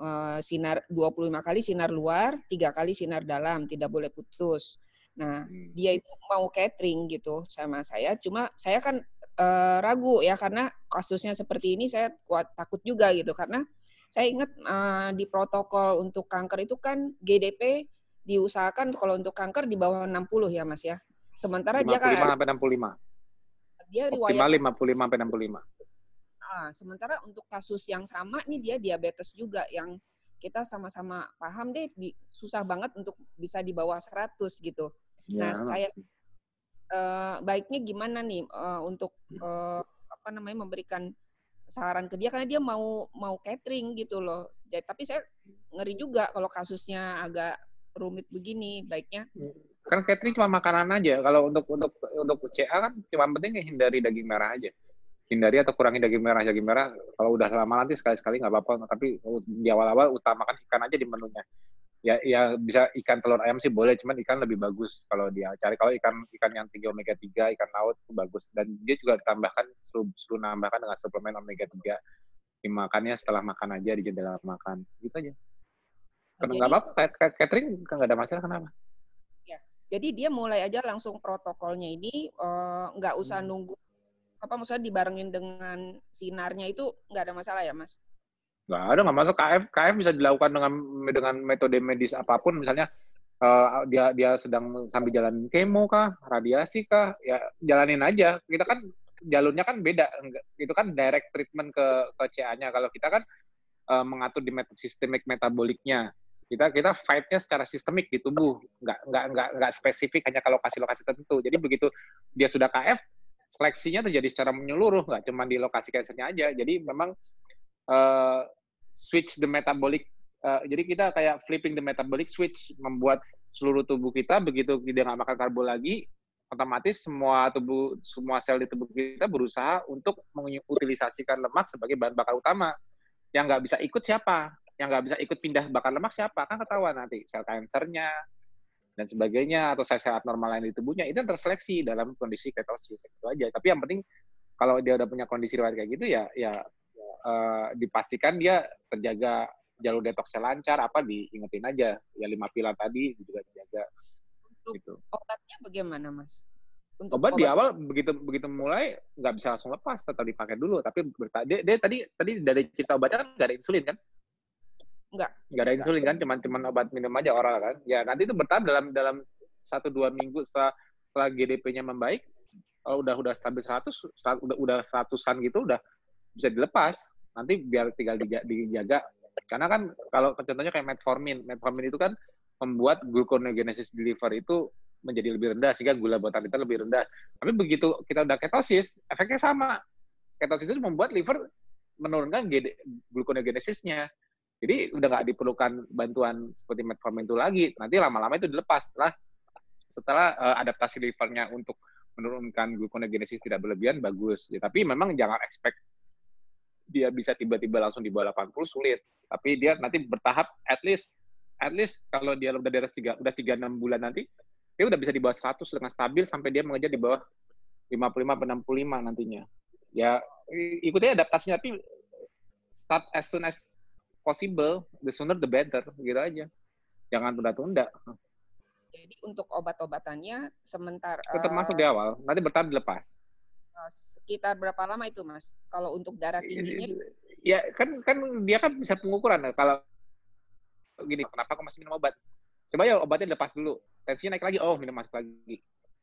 Eh, sinar 25 kali sinar luar, tiga kali sinar dalam, tidak boleh putus. Nah, Hmm. dia itu mau catering gitu sama saya, cuma saya kan eh, ragu ya karena kasusnya seperti ini saya kuat takut juga gitu karena saya ingat eh, di protokol untuk kanker itu kan GDP diusahakan kalau untuk kanker di bawah 60 ya Mas ya. Sementara dia 55 kan sampai 65. dia riwayat Optimal 55 sampai 65. Ah, sementara untuk kasus yang sama nih dia diabetes juga yang kita sama-sama paham deh di, susah banget untuk bisa di bawah 100 gitu. Nah, Ya, saya eh, baiknya gimana nih eh, untuk eh, apa namanya memberikan saran ke dia karena dia mau mau catering gitu loh. Jadi, tapi saya ngeri juga kalau kasusnya agak rumit begini, baiknya kan catering cuma makanan aja. Kalau untuk untuk untuk CA kan cuma penting hindari daging merah aja. Hindari atau kurangi daging merah. Daging merah kalau udah lama nanti sekali-sekali nggak apa-apa. Tapi di awal-awal utamakan ikan aja di menunya. Ya, ya bisa ikan telur ayam sih boleh, cuman ikan lebih bagus kalau dia cari. Kalau ikan ikan yang tinggi omega 3, ikan laut itu bagus. Dan dia juga ditambahkan suruh, suruh nambahkan dengan suplemen omega 3 dimakannya setelah makan aja di jendela makan. Gitu aja. Karena nggak apa-apa, cat- cat- catering kan nggak ada masalah kenapa? Jadi dia mulai aja langsung protokolnya ini eh, nggak usah Hmm. nunggu apa maksudnya dibarengin dengan sinarnya itu nggak ada masalah ya mas? Nggak ada, nggak masuk KF. KF bisa dilakukan dengan dengan metode medis apa pun, misalnya eh, dia dia sedang sambil jalan kemo kah, radiasi kah, ya jalanin aja. Kita kan jalurnya kan beda, itu kan direct treatment ke ke CA-nya. Kalau kita kan eh, mengatur di met- sistemik metaboliknya. Kita kita fight-nya secara sistemik di tubuh, nggak nggak nggak nggak spesifik hanya ke lokasi-lokasi tertentu. Jadi begitu dia sudah KF, seleksinya terjadi secara menyeluruh, nggak cuma di lokasi cancernya aja. Jadi memang eh, switch the metabolic. eh, jadi kita kayak flipping the metabolic switch, membuat seluruh tubuh kita begitu dia nggak makan karbo lagi, otomatis semua tubuh semua sel di tubuh kita berusaha untuk mengutilisasikan lemak sebagai bahan bakar utama. Yang nggak bisa ikut siapa? Yang nggak bisa ikut pindah bakar lemak siapa? Kan ketahuan nanti sel kansernya dan sebagainya atau sel-sel abnormal lain di tubuhnya itu yang terseleksi dalam kondisi ketosis itu aja. Tapi yang penting kalau dia udah punya kondisi riwayat kayak gitu ya ya eh, dipastikan dia terjaga jalur detoksnya lancar apa diingetin aja ya lima pilar tadi juga dijaga Untuk gitu. obatnya bagaimana mas? Untuk Obat di awal begitu begitu mulai nggak bisa langsung lepas, tetap dipakai dulu. Tapi berta- dia, dia tadi tadi dari cerita obatnya kan nggak ada insulin kan? Enggak. Nggak ada insulin kan? Cuman cuman obat minum aja oral kan? Ya nanti itu bertahan dalam dalam satu dua minggu setelah setelah GDP-nya membaik, kalau udah udah stabil 100, sera- udah udah seratusan gitu udah bisa dilepas. Nanti biar tinggal dija- dijaga. Karena kan kalau contohnya kayak metformin, metformin itu kan membuat gluconeogenesis di liver itu menjadi lebih rendah sehingga gula buatan kita lebih rendah. Tapi begitu kita udah ketosis, efeknya sama. Ketosis itu membuat liver menurunkan gluconeogenesisnya. Jadi udah nggak diperlukan bantuan seperti metformin itu lagi. Nanti lama-lama itu dilepas setelah setelah eh, adaptasi livernya untuk menurunkan gluconeogenesis tidak berlebihan bagus. Ya, tapi memang jangan expect dia bisa tiba-tiba langsung di bawah 80 sulit. Tapi dia nanti bertahap at least at least kalau dia udah di atas tiga udah tiga enam bulan nanti dia udah bisa di bawah 100 dengan stabil sampai dia mengejar di bawah 55 atau 65 nantinya. Ya ikuti adaptasinya tapi start as soon as possible, the sooner the better gitu aja. Jangan tunda-tunda. Jadi untuk obat-obatannya sementara Tetap masuk di awal, nanti bertahap dilepas. eh, sekitar berapa lama itu mas? Kalau untuk darah tingginya Ya kan kan dia kan bisa pengukuran kalau gini, kenapa aku masih minum obat? Coba ya obatnya dilepas dulu, tensinya naik lagi, oh minum masuk lagi.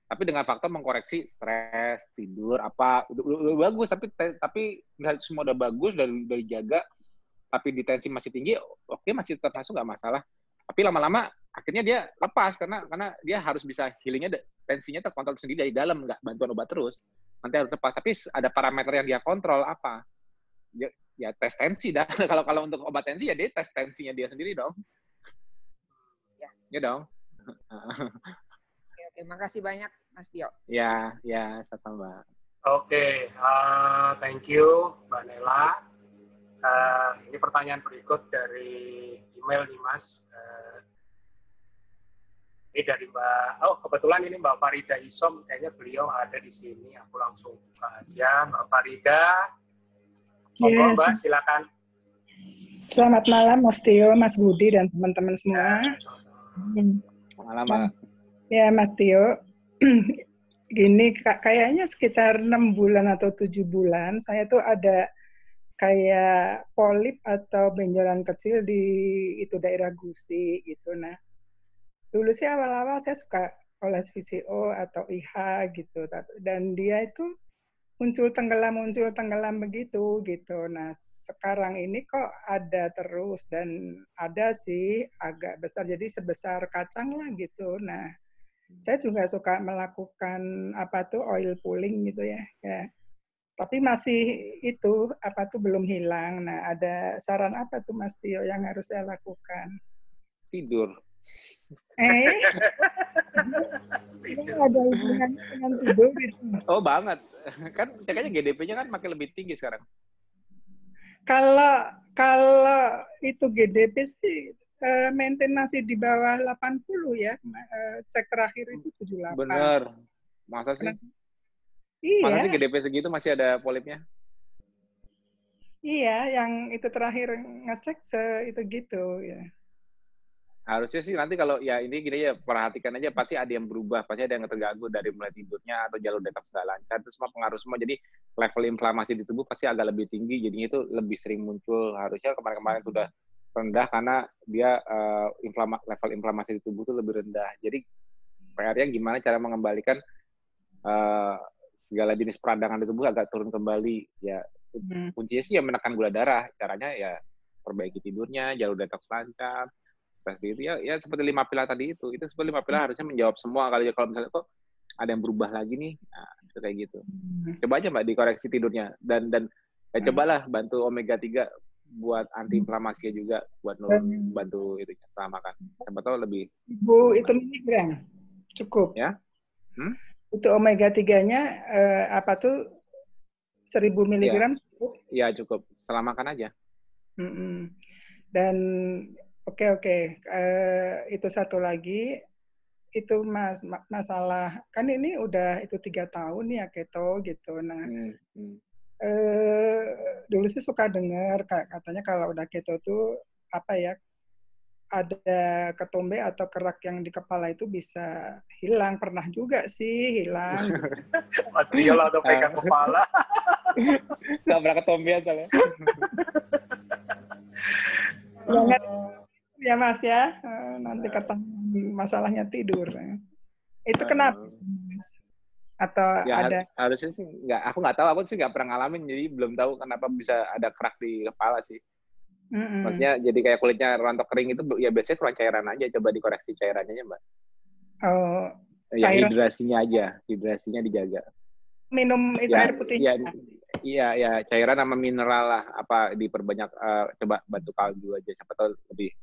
Tapi dengan faktor mengkoreksi stres, tidur, apa, udah, udah- udah bagus, tapi tapi nggak semua udah bagus, udah, udah dijaga, tapi di tensi masih tinggi, oke masih tetap masuk nggak masalah. Tapi lama-lama akhirnya dia lepas karena karena dia harus bisa healingnya tensinya terkontrol sendiri dari dalam, nggak bantuan obat terus. Nanti harus lepas. Tapi ada parameter yang dia kontrol apa? Ya, ya tes tensi dah. [LAUGHS] kalau kalau untuk obat tensi ya dia tes tensinya dia sendiri dong. Ya. Ya dong. Oke, oke. Makasih banyak Mas Dio. ya, ya, sama. Oke, eh, thank you Mbak Nela. Eh, ini pertanyaan berikut dari email nih Mas. Eh, ini dari Mbak, oh kebetulan ini Mbak Farida Isom, kayaknya beliau ada di sini. Aku langsung buka aja, Mbak Farida. Yes. Mbak, silakan. Selamat malam Mas Tio, Mas Budi, dan teman-teman semua. Hmm. Pengalaman. Ya, Mas Tio. [CLEARS THROAT] Gini, kayaknya sekitar enam bulan atau tujuh bulan, saya tuh ada kayak polip atau benjolan kecil di itu daerah gusi gitu. Nah, dulu sih awal-awal saya suka oles VCO atau IH gitu, dan dia itu muncul tenggelam muncul tenggelam begitu gitu. Nah sekarang ini kok ada terus dan ada sih agak besar jadi sebesar kacang lah gitu. Nah saya juga suka melakukan apa tuh oil pulling gitu ya. ya. Tapi masih itu apa tuh belum hilang. Nah, ada saran apa tuh Mas Tio yang harus saya lakukan? Tidur. Eh? [LAUGHS] ada hubungannya dengan tidur itu. Oh, banget. Kan cekanya GDP-nya kan makin lebih tinggi sekarang. Kalau kalau itu GDP sih uh, maintain masih di bawah 80 ya. Uh, cek terakhir itu 78. Benar. Masa sih? Iya. Masa sih GDP segitu masih ada polipnya? Iya, yang itu terakhir ngecek se itu gitu ya. Harusnya sih nanti kalau ya ini gini ya perhatikan aja pasti ada yang berubah, pasti ada yang terganggu dari mulai tidurnya atau jalur detox nggak lancar itu semua pengaruh semua. Jadi level inflamasi di tubuh pasti agak lebih tinggi, jadinya itu lebih sering muncul. Harusnya kemarin-kemarin sudah rendah karena dia uh, inflama, level inflamasi di tubuh itu lebih rendah. Jadi PR-nya gimana cara mengembalikan uh, segala jenis peradangan di tubuh agak turun kembali. Ya hmm. kuncinya sih ya menekan gula darah. Caranya ya perbaiki tidurnya, jalur detox lancar, seperti itu ya ya seperti lima pilar tadi itu. Itu seperti lima pilar harusnya menjawab semua kali kalau misalnya kok ada yang berubah lagi nih nah, itu kayak gitu. Hmm. coba aja mbak dikoreksi tidurnya. Dan dan ya cobalah bantu omega 3 buat anti inflamasi juga buat nurun bantu itu setelah makan siapa tahu lebih bu itu miligram cukup. Ya? Hmm? Itu omega 3 nya eh, apa tuh seribu miligram ya. cukup ya cukup setelah makan aja mm -mm. dan oke oke uh, itu satu lagi itu mas masalah kan ini udah itu tiga tahun ya keto gitu nah hmm. Hmm. Uh, dulu sih suka dengar katanya kalau udah keto tuh apa ya ada ketombe atau kerak yang di kepala itu bisa hilang. Pernah juga sih hilang. [LAUGHS] Mas Rio lah udah pegang kepala. [LAUGHS] Nggak pernah ketombe soalnya jangan [LAUGHS] ya. Mas ya. Eh, nanti ketemu masalahnya tidur. Itu kenapa Mas? atau ya, ada? harusnya sih nggak aku nggak tahu. Aku sih nggak pernah ngalamin. Jadi belum tahu kenapa bisa ada kerak di kepala sih mm -hmm. maksudnya jadi kayak kulitnya rontok kering itu ya biasanya kurang cairan aja coba dikoreksi cairannya ya mbak. Oh ya hidrasinya aja hidrasinya dijaga. Minum itu ya, air putih. ya, iya ya cairan sama mineral lah apa diperbanyak uh, coba bantu kaldu aja siapa tahu lebih.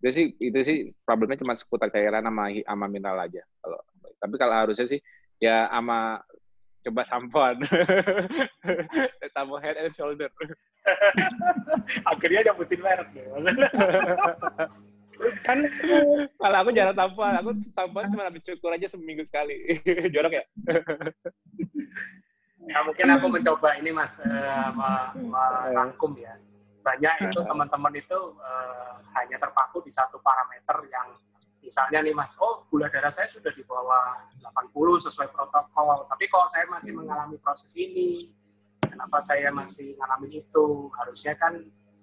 Itu sih itu sih problemnya cuma seputar cairan sama sama mineral aja kalau tapi kalau harusnya sih ya sama coba sampoan sampo [LAUGHS] head and shoulder. [LAUGHS] Akhirnya nyebutin merek ya. [LAUGHS] Kan kalau aku jarang sampoan aku sampoan cuma habis cukur aja seminggu sekali. Jorok ya? Ya mungkin aku mencoba ini mas uh, merangkum ya. Banyak itu teman-teman itu uh, hanya terpaku di satu parameter yang misalnya nih mas, oh gula darah saya sudah di bawah 80 sesuai protokol, tapi kok saya masih mengalami proses ini, kenapa saya masih mengalami itu, harusnya kan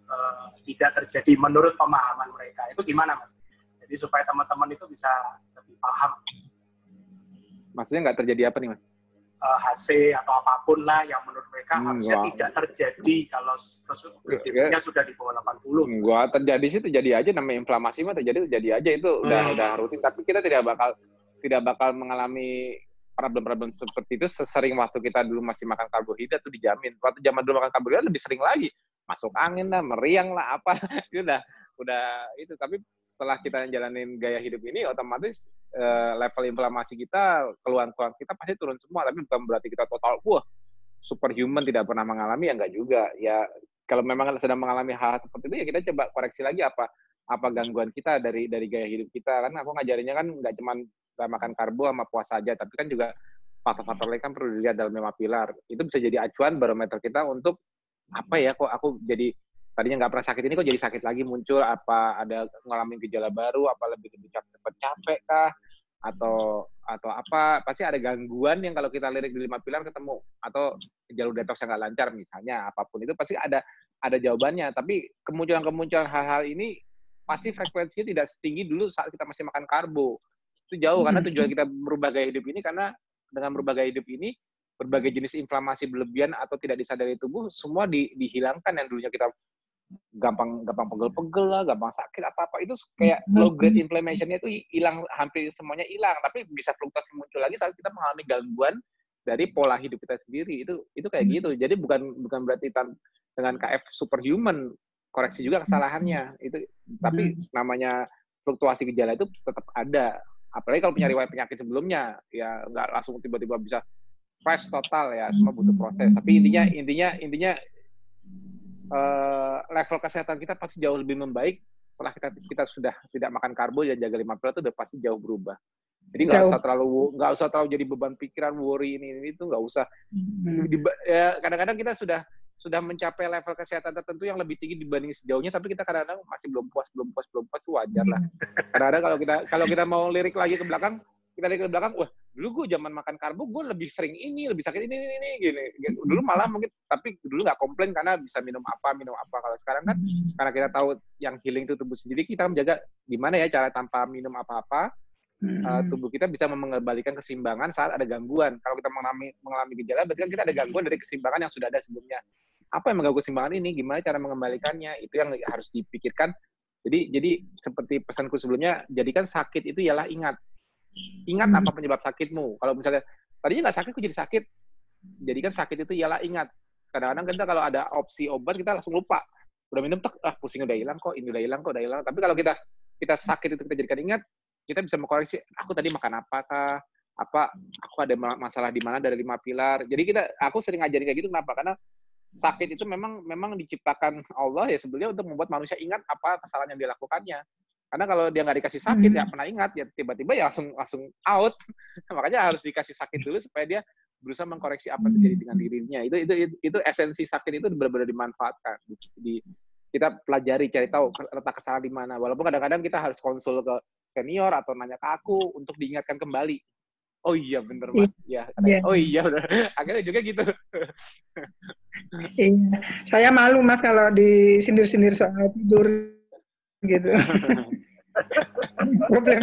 uh, tidak terjadi menurut pemahaman mereka. Itu gimana mas? Jadi supaya teman-teman itu bisa lebih paham. Maksudnya nggak terjadi apa nih mas? Uh, eh, HC atau apa pun lah yang menurut mereka hmm, harusnya tidak terjadi kalau ya. sudah di bawah 80. Gua terjadi sih terjadi aja namanya inflamasi mah terjadi terjadi aja itu hmm. udah udah rutin tapi kita tidak bakal tidak bakal mengalami problem-problem seperti itu sesering waktu kita dulu masih makan karbohidrat itu dijamin. Waktu zaman dulu makan karbohidrat lebih sering lagi. Masuk angin lah, meriang lah apa. [LAUGHS] itu udah udah itu. Tapi setelah kita jalanin gaya hidup ini otomatis uh, level inflamasi kita keluhan-keluhan kita pasti turun semua. Tapi bukan berarti kita total wah superhuman tidak pernah mengalami. Ya enggak juga. Ya kalau memang sedang mengalami hal, -hal seperti itu ya kita coba koreksi lagi apa apa gangguan kita dari dari gaya hidup kita. Kan aku ngajarinnya kan nggak cuma makan karbo sama puasa aja tapi kan juga faktor-faktor lain kan perlu dilihat dalam lima pilar. Itu bisa jadi acuan barometer kita untuk apa ya kok aku jadi tadinya nggak pernah sakit ini kok jadi sakit lagi muncul apa ada ngalamin gejala baru apa lebih lebih cepat capek kah? Atau atau apa? Pasti ada gangguan yang kalau kita lirik di lima pilar ketemu atau jalur detox yang nggak lancar misalnya apa pun itu pasti ada ada jawabannya. Tapi kemunculan-kemunculan hal-hal ini pasti frekuensinya tidak setinggi dulu saat kita masih makan karbo. Itu jauh karena Hmm. tujuan kita merubah gaya hidup ini karena dengan merubah gaya hidup ini berbagai jenis inflamasi berlebihan atau tidak disadari tubuh semua di- dihilangkan yang dulunya kita gampang gampang pegel-pegel lah, gampang sakit apa-apa itu kayak low grade inflammation-nya itu hilang hampir semuanya hilang, tapi bisa fluktuasi muncul lagi saat kita mengalami gangguan dari pola hidup kita sendiri. Itu itu kayak gitu. Jadi bukan bukan berarti tan- dengan KF superhuman koreksi juga kesalahannya. Itu tapi namanya fluktuasi gejala itu tetap ada. Apalagi kalau punya riwayat penyakit sebelumnya, ya nggak langsung tiba-tiba bisa fresh total ya, semua butuh proses. Tapi intinya intinya intinya eh, level kesehatan kita pasti jauh lebih membaik setelah kita kita sudah tidak makan karbo dan jaga lima pilar itu udah pasti jauh berubah. Jadi nggak usah terlalu nggak usah terlalu jadi beban pikiran worry ini ini itu nggak usah. Hmm. Ya, kadang-kadang kita sudah sudah mencapai level kesehatan tertentu yang lebih tinggi dibanding sejauhnya, tapi kita kadang-kadang masih belum puas, belum puas, belum puas, wajar lah. Kadang-kadang kalau kita kalau kita mau lirik lagi ke belakang, kita lirik ke belakang, wah dulu gue zaman makan karbo gue lebih sering ini, lebih sakit ini, ini, ini, gini. Gitu. Dulu malah mungkin, tapi dulu nggak komplain karena bisa minum apa, minum apa. Kalau sekarang kan karena kita tahu yang healing itu tubuh sendiri, kita menjaga gimana ya cara tanpa minum apa-apa, uh, tubuh kita bisa mengembalikan keseimbangan saat ada gangguan. Kalau kita mengalami mengalami gejala, berarti kan kita ada gangguan dari keseimbangan yang sudah ada sebelumnya. Apa yang mengganggu keseimbangan ini? Gimana cara mengembalikannya? Itu yang harus dipikirkan. Jadi jadi seperti pesanku sebelumnya, jadikan sakit itu ialah ingat. Ingat apa penyebab sakitmu. Kalau misalnya tadinya nggak sakit, kok jadi sakit. Jadikan sakit itu ialah ingat. Kadang-kadang kita kalau ada opsi obat kita langsung lupa. Udah minum tak, ah pusing udah hilang kok, ini udah hilang kok, udah hilang. Tapi kalau kita kita sakit itu kita jadikan ingat, kita bisa mengkoreksi aku tadi makan apa kah apa aku ada ma- masalah di mana dari lima pilar jadi kita aku sering ngajarin kayak gitu kenapa karena sakit itu memang memang diciptakan Allah ya sebenarnya untuk membuat manusia ingat apa kesalahan yang dia lakukannya karena kalau dia nggak dikasih sakit ya pernah ingat. Ya tiba-tiba ya langsung langsung out. [LAUGHS] Makanya harus dikasih sakit dulu supaya dia berusaha mengkoreksi apa terjadi dengan dirinya. Itu itu itu, itu esensi sakit itu benar-benar dimanfaatkan. Di, di- kita pelajari cari tahu letak kesalahan di mana. Walaupun kadang-kadang kita harus konsul ke senior atau nanya ke aku untuk diingatkan kembali. Oh iya bener mas. Ya Iya. oh iya udah [LAUGHS] akhirnya juga gitu. [LAUGHS] Iya. Saya malu Mas kalau disindir-sindir soal tidur gitu. Problem.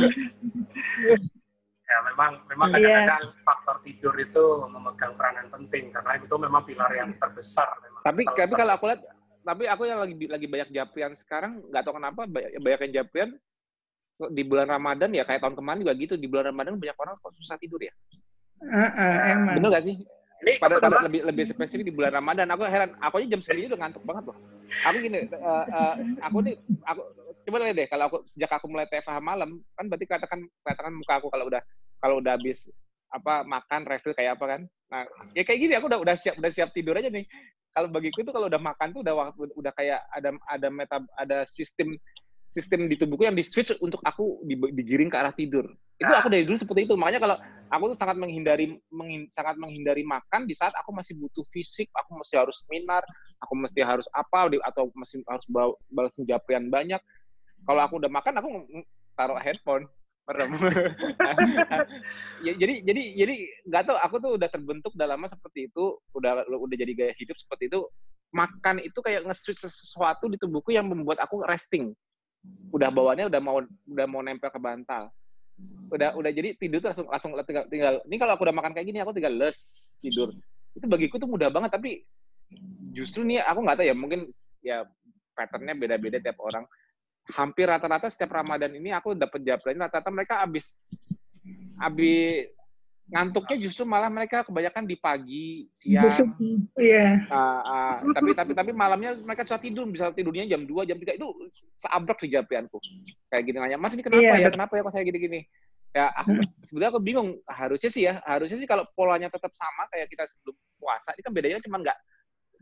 Ya memang memang Iya. kadang-kadang faktor tidur itu memegang peranan penting karena itu memang pilar yang terbesar. Memang. tapi Kalau tapi kalau aku lihat tapi aku yang lagi lagi banyak japrian sekarang nggak tahu kenapa banyak, banyak yang japrian di bulan Ramadan ya kayak tahun kemarin juga gitu di bulan Ramadan banyak orang kok susah tidur ya Heeh, emang. bener gak sih ini pada, pada lebih lebih spesifik di bulan Ramadan aku heran aku aja jam segini udah ngantuk banget loh aku gini eh, eh, aku nih aku coba lihat deh kalau aku sejak aku mulai TFH malam kan berarti katakan katakan muka aku kalau udah kalau udah habis apa makan refill kayak apa kan? Nah ya kayak gini aku udah udah siap udah siap tidur aja nih. Kalau bagiku itu kalau udah makan tuh udah waktu udah kayak ada ada meta ada sistem sistem di tubuhku yang di switch untuk aku di- digiring ke arah tidur. Itu aku dari dulu seperti itu. Makanya kalau aku tuh sangat menghindari menghin- sangat menghindari makan di saat aku masih butuh fisik aku mesti harus seminar aku mesti harus apa atau masih harus balas japrian banyak kalau aku udah makan aku taruh handphone. Merem [LAUGHS] ya, jadi jadi jadi nggak tahu aku tuh udah terbentuk dalam seperti itu udah udah jadi gaya hidup seperti itu. Makan itu kayak nge-switch sesuatu di tubuhku yang membuat aku resting. Udah bawaannya udah mau udah mau nempel ke bantal. Udah udah jadi tidur tuh langsung langsung tinggal tinggal ini kalau aku udah makan kayak gini aku tinggal les tidur. Itu bagiku tuh mudah banget tapi justru nih aku nggak tahu ya mungkin ya patternnya beda-beda tiap orang hampir rata-rata setiap Ramadan ini aku dapat jawaban rata-rata mereka habis habis ngantuknya justru malah mereka kebanyakan di pagi siang. Besok, Iya. Ah, ah, tapi tapi tapi malamnya mereka susah tidur. Bisa tidurnya jam 2 jam 3 itu seabrek di japrianku kayak gini nanya mas ini kenapa Iya, ya? kenapa ya kok saya gini-gini? Ya aku sebenarnya aku bingung. Harusnya sih ya harusnya sih kalau polanya tetap sama kayak kita sebelum puasa ini kan bedanya cuma nggak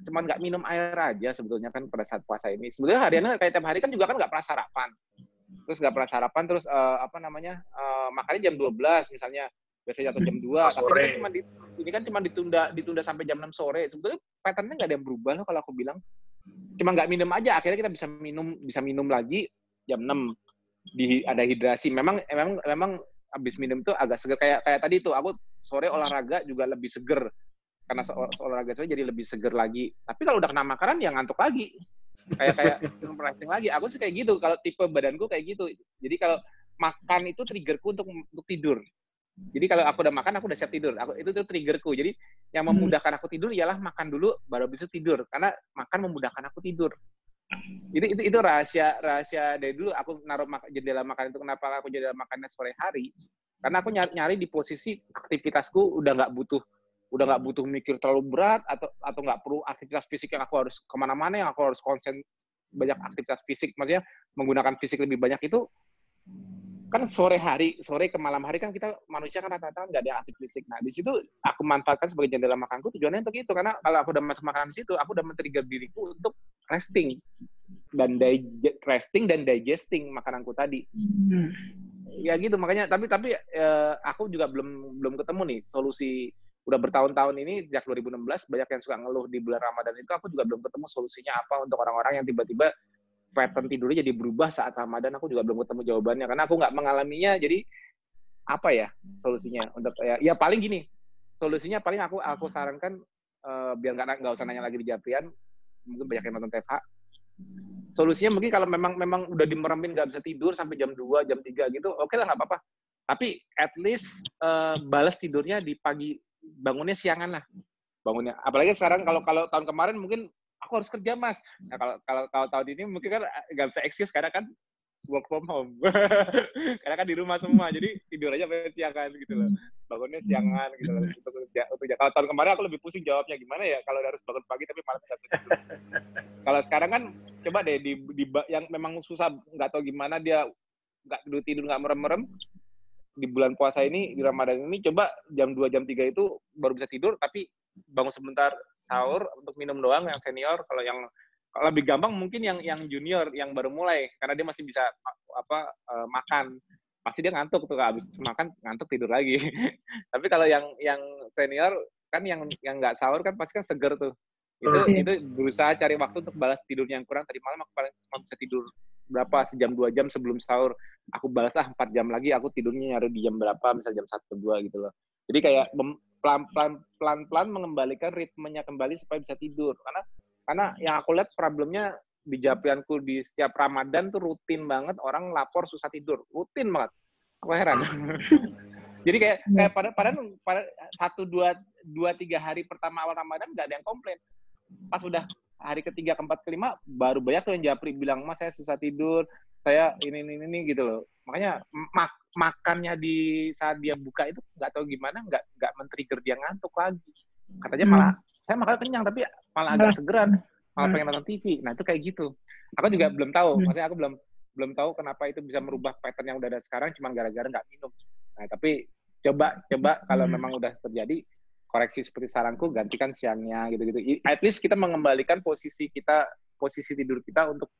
cuma nggak minum air aja sebetulnya kan pada saat puasa ini. Sebetulnya hariannya kayak tiap hari kan juga kan nggak pernah sarapan. Terus nggak pernah sarapan terus eh, apa namanya eh, makannya jam 12 misalnya biasanya atau jam 2 tapi sore. ini kan cuma di- ini kan cuma ditunda ditunda sampai jam 6 sore. Sebetulnya patternnya nggak ada yang berubah loh kalau aku bilang. Cuma nggak minum aja akhirnya kita bisa minum bisa minum lagi jam 6 di ada hidrasi. Memang memang memang habis minum tuh agak seger. Kayak kayak tadi tuh aku sore olahraga juga lebih seger karena se olahraga sore jadi lebih seger lagi. Tapi kalau udah kena makanan ya ngantuk lagi. Kayak kayak [LAUGHS] resting lagi. Aku sih kayak gitu. Kalau tipe badanku kayak gitu. Jadi kalau makan itu triggerku untuk untuk tidur. Jadi kalau aku udah makan aku udah siap tidur. Aku itu tuh triggerku. Jadi yang memudahkan aku tidur ialah makan dulu baru bisa tidur. Karena makan memudahkan aku tidur. Itu itu itu rahasia rahasia dari dulu. Aku naruh mak jendela makan itu kenapa aku jendela makannya sore hari? Karena aku nyari, nyari di posisi aktivitasku udah nggak butuh udah nggak butuh mikir terlalu berat atau atau nggak perlu aktivitas fisik yang aku harus ke mana-mana yang aku harus konsen banyak aktivitas fisik maksudnya menggunakan fisik lebih banyak itu kan sore hari sore ke malam hari kan kita manusia kan rata-rata nggak ada aktif fisik nah di situ aku manfaatkan sebagai jendela makanku tujuannya untuk itu karena kalau aku udah masuk makanan di situ aku udah men-trigger diriku untuk resting dan resting dan digesting makananku tadi hmm. ya gitu makanya tapi tapi eh, aku juga belum belum ketemu nih solusi udah bertahun-tahun ini sejak 2016 banyak yang suka ngeluh di bulan Ramadan itu aku juga belum ketemu solusinya apa untuk orang-orang yang tiba-tiba pattern tidurnya jadi berubah saat Ramadan aku juga belum ketemu jawabannya karena aku nggak mengalaminya jadi apa ya solusinya untuk ya, ya paling gini solusinya paling aku aku sarankan uh, biar nggak nggak usah nanya lagi di Japrian mungkin banyak yang nonton TFH solusinya mungkin kalau memang memang udah dimeremin nggak bisa tidur sampai jam 2, jam 3 gitu oke okay lah nggak apa-apa. Tapi at least uh, balas tidurnya di pagi bangunnya siangan lah. Bangunnya apalagi sekarang kalau kalau tahun kemarin mungkin aku harus kerja mas. Nah kalau kalau kalau tahun ini mungkin kan eh, nggak bisa excuse karena kan work from home. [LAUGHS] Karena kan di rumah semua jadi tidur aja siangan gitu loh. Bangunnya siangan gitu loh untuk kerja untuk kerja. Kalau tahun kemarin aku lebih pusing jawabnya gimana ya kalau harus bangun pagi tapi malam nggak tidur [LAUGHS] kalau sekarang kan coba deh di, di yang memang susah nggak tahu gimana dia nggak tidur tidur nggak merem merem di bulan puasa ini di Ramadan ini coba jam 2 jam 3 itu baru bisa tidur tapi bangun sebentar sahur untuk minum doang yang senior. Kalau yang kalau lebih gampang mungkin yang yang junior yang baru mulai karena dia masih bisa apa uh, makan. Pasti dia ngantuk tuh habis makan ngantuk tidur lagi. [LAUGHS] Tapi kalau yang yang senior kan yang yang nggak sahur kan pasti kan seger tuh itu iya. itu berusaha cari waktu untuk balas tidurnya yang kurang. Tadi malam aku paling cuma bisa tidur berapa? Sejam dua jam sebelum sahur. Aku balas ah empat jam lagi aku tidurnya nyari di jam berapa? Misal jam satu dua gitu loh. Jadi kayak pelan-pelan pelan-pelan mengembalikan ritmenya kembali supaya bisa tidur. Karena karena yang aku lihat problemnya di Japianku di setiap Ramadan tuh rutin banget orang lapor susah tidur. Rutin banget. Aku heran. [LAUGHS] Jadi kayak kayak pada pada pada satu dua dua tiga hari pertama awal Ramadan nggak ada yang komplain pas udah hari ketiga keempat kelima baru banyak tuh yang japri bilang mas saya susah tidur saya ini ini ini gitu loh. Makanya mak makannya di saat dia buka itu nggak tahu gimana nggak nggak men-trigger dia ngantuk lagi. Katanya malah hmm. saya makan kenyang tapi malah agak segeran malah pengen nonton TV nah itu kayak gitu. Aku juga belum tahu hmm. maksudnya aku belum belum tahu kenapa itu bisa merubah pattern yang udah ada sekarang cuma gara-gara nggak minum. Nah tapi coba coba kalau hmm. memang udah terjadi koreksi seperti saranku gantikan siangnya gitu-gitu at least kita mengembalikan posisi kita posisi tidur kita untuk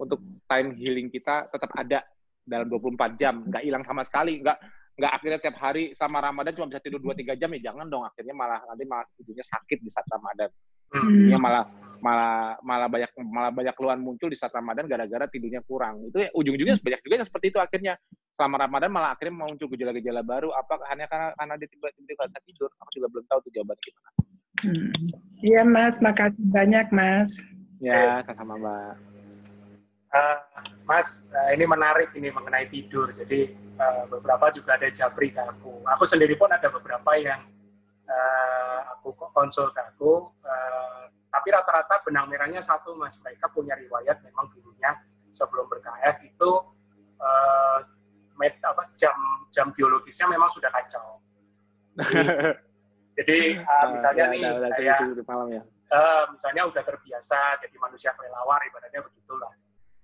untuk time healing kita tetap ada dalam 24 jam, nggak hilang sama sekali, nggak nggak akhirnya tiap hari sama Ramadan cuma bisa tidur 2-3 jam ya jangan dong akhirnya malah nanti malah tidurnya sakit di saat Ramadan. Hmm. Ya malah malah malah banyak malah banyak keluhan muncul di saat Ramadan gara-gara tidurnya kurang. Itu ya, ujung-ujungnya banyak juga yang seperti itu akhirnya selama Ramadan malah akhirnya muncul gejala-gejala baru apa hanya karena karena dia tiba-tiba nggak bisa tidur. Aku juga belum tahu tuh jawabannya gimana. Hmm. Iya hmm. Mas, makasih banyak Mas. Ya, sama-sama Mbak uh, Mas, uh, ini menarik ini mengenai tidur. Jadi uh, beberapa juga ada japri ke aku. Aku sendiri pun ada beberapa yang uh, aku konsul ke aku. Uh, tapi rata-rata benang merahnya satu, Mas. Mereka punya riwayat memang dulunya sebelum berKF itu uh, med, apa, jam jam biologisnya memang sudah kacau. Jadi, [LAUGHS] jadi uh, misalnya ya, nih, kayak, ya. uh, misalnya udah terbiasa jadi manusia kelelawar, ibaratnya begitulah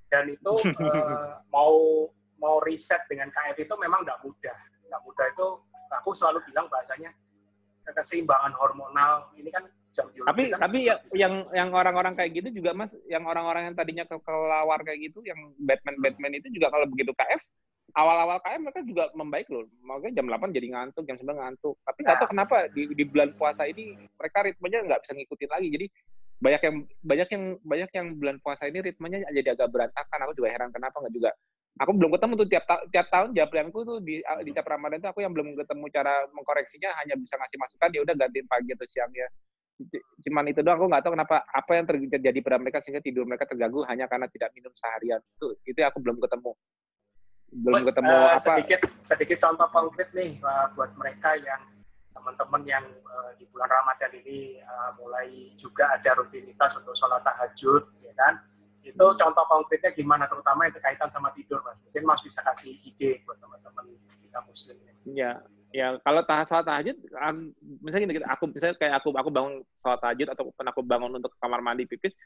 dan itu uh, [LAUGHS] mau mau riset dengan KF itu memang nggak mudah nggak mudah itu aku selalu bilang bahasanya keseimbangan hormonal ini kan tapi tapi ya, yang yang orang-orang kayak gitu juga mas yang orang-orang yang tadinya kelawar kayak gitu yang Batman Batman itu juga kalau begitu KF awal-awal KF mereka juga membaik loh. Makanya jam 8 jadi ngantuk jam 9 ngantuk. Tapi nggak nah. tahu kenapa di, di bulan puasa ini mereka ritmenya nggak bisa ngikutin lagi. Jadi banyak yang banyak yang banyak yang bulan puasa ini ritmenya jadi agak berantakan. Aku juga heran kenapa nggak juga. Aku belum ketemu tuh tiap ta tiap tahun japrianku tuh di di setiap Ramadan tuh aku yang belum ketemu cara mengkoreksinya hanya bisa ngasih masukan ya udah gantiin pagi atau siangnya cuman itu doang aku nggak tahu kenapa apa yang terjadi pada mereka sehingga tidur mereka terganggu hanya karena tidak minum seharian. Itu itu aku belum ketemu. Belum Terus, ketemu uh, apa. sedikit sedikit contoh konkret nih uh, buat mereka yang teman-teman yang uh, di bulan Ramadan ini uh, mulai juga ada rutinitas untuk sholat tahajud ya kan? Itu contoh konkretnya gimana? Terutama yang berkaitan sama tidur mas. Mungkin mas bisa kasih ide buat teman-teman kita muslim ya ya kalau tahap sholat tahajud misalnya gini, aku misalnya kayak aku aku bangun sholat tahajud atau pernah aku bangun untuk kamar mandi pipis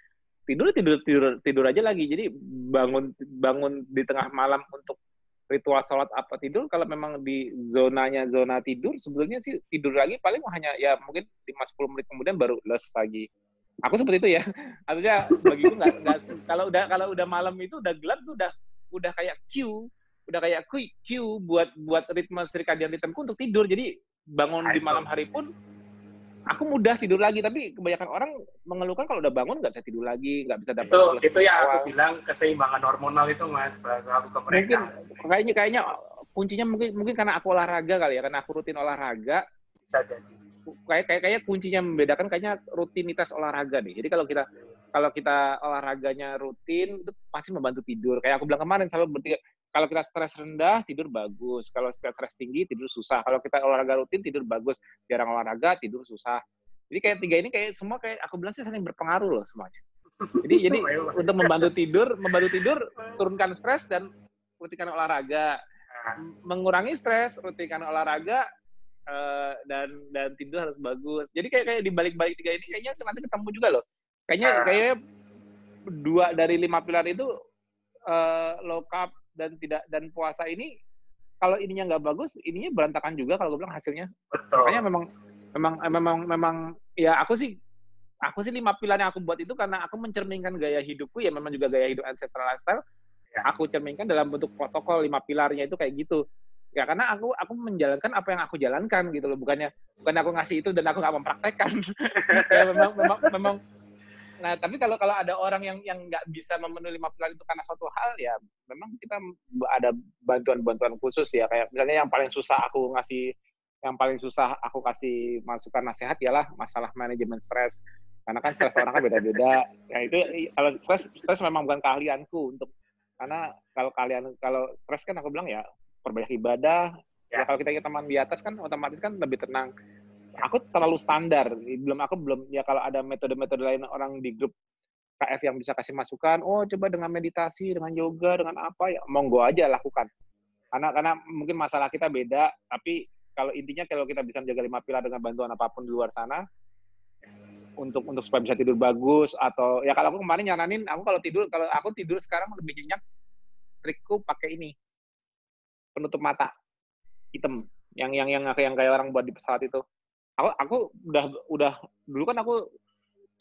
tidur tidur tidur tidur aja lagi. Jadi bangun bangun di tengah malam untuk ritual sholat apa tidur kalau memang di zonanya zona tidur sebetulnya sih tidur lagi paling hanya ya mungkin 5-10 menit kemudian baru les pagi. Aku seperti itu ya. [LAUGHS] Artinya bagiku nggak kalau udah kalau udah malam itu udah gelap tuh udah udah kayak Q udah kayak Q buat buat ritme circadian rhythmku untuk tidur. Jadi bangun di malam hari pun aku mudah tidur lagi. Tapi kebanyakan orang mengeluhkan kalau udah bangun nggak bisa tidur lagi nggak bisa dapat itu itu yang aku bilang keseimbangan hormonal itu mas bahasa aku ke mereka. Mungkin kayaknya kayaknya kuncinya mungkin mungkin karena aku olahraga kali ya karena aku rutin olahraga. Bisa jadi. Kayak kayak kayak kuncinya membedakan kayaknya rutinitas olahraga nih. Jadi kalau kita kalau kita olahraganya rutin itu pasti membantu tidur. Kayak aku bilang kemarin selalu bertiga, kalau kita stres rendah tidur bagus, kalau stres tinggi tidur susah. Kalau kita olahraga rutin tidur bagus, jarang olahraga tidur susah. Jadi kayak tiga ini kayak semua kayak aku bilang sih saling berpengaruh loh semuanya. Jadi jadi [LAUGHS] untuk membantu tidur, membantu tidur turunkan stres dan rutinkan olahraga. Mengurangi stres, rutinkan olahraga, Uh, dan dan tidur harus bagus. Jadi kayak kayak di balik-balik tiga ini kayaknya nanti ketemu juga loh. Kayaknya kayaknya dua dari lima pilar itu uh, low carb dan tidak dan puasa ini kalau ininya nggak bagus, ininya berantakan juga kalau gue bilang hasilnya. Betul. Makanya memang memang memang memang ya aku sih aku sih lima pilar yang aku buat itu karena aku mencerminkan gaya hidupku ya memang juga gaya hidup ancestral lifestyle. Ya. Aku cerminkan dalam bentuk protokol lima pilarnya itu kayak gitu ya karena aku aku menjalankan apa yang aku jalankan gitu loh bukannya bukan aku ngasih itu dan aku nggak mempraktekkan [LAUGHS] ya memang memang memang nah tapi kalau kalau ada orang yang yang nggak bisa memenuhi lima pilar itu karena suatu hal ya memang kita ada bantuan-bantuan khusus ya kayak misalnya yang paling susah aku ngasih yang paling susah aku kasih masukan nasihat ialah masalah manajemen stres karena kan stres orang kan beda-beda ya itu kalau stres stres memang bukan keahlianku untuk karena kalau kalian kalau stres kan aku bilang ya perbanyak ibadah. Ya. ya kalau kita teman di atas kan otomatis kan lebih tenang. Aku terlalu standar. Belum aku belum ya kalau ada metode-metode lain orang di grup KF yang bisa kasih masukan, oh coba dengan meditasi, dengan yoga, dengan apa ya monggo aja lakukan. Karena karena mungkin masalah kita beda, tapi kalau intinya kalau kita bisa menjaga lima pilar dengan bantuan apa pun di luar sana, untuk untuk supaya bisa tidur bagus atau ya kalau aku kemarin nyaranin aku kalau tidur kalau aku tidur sekarang lebih nyenyak trikku pakai ini penutup mata hitam yang yang yang yang kayak orang buat di pesawat itu aku aku udah udah dulu kan aku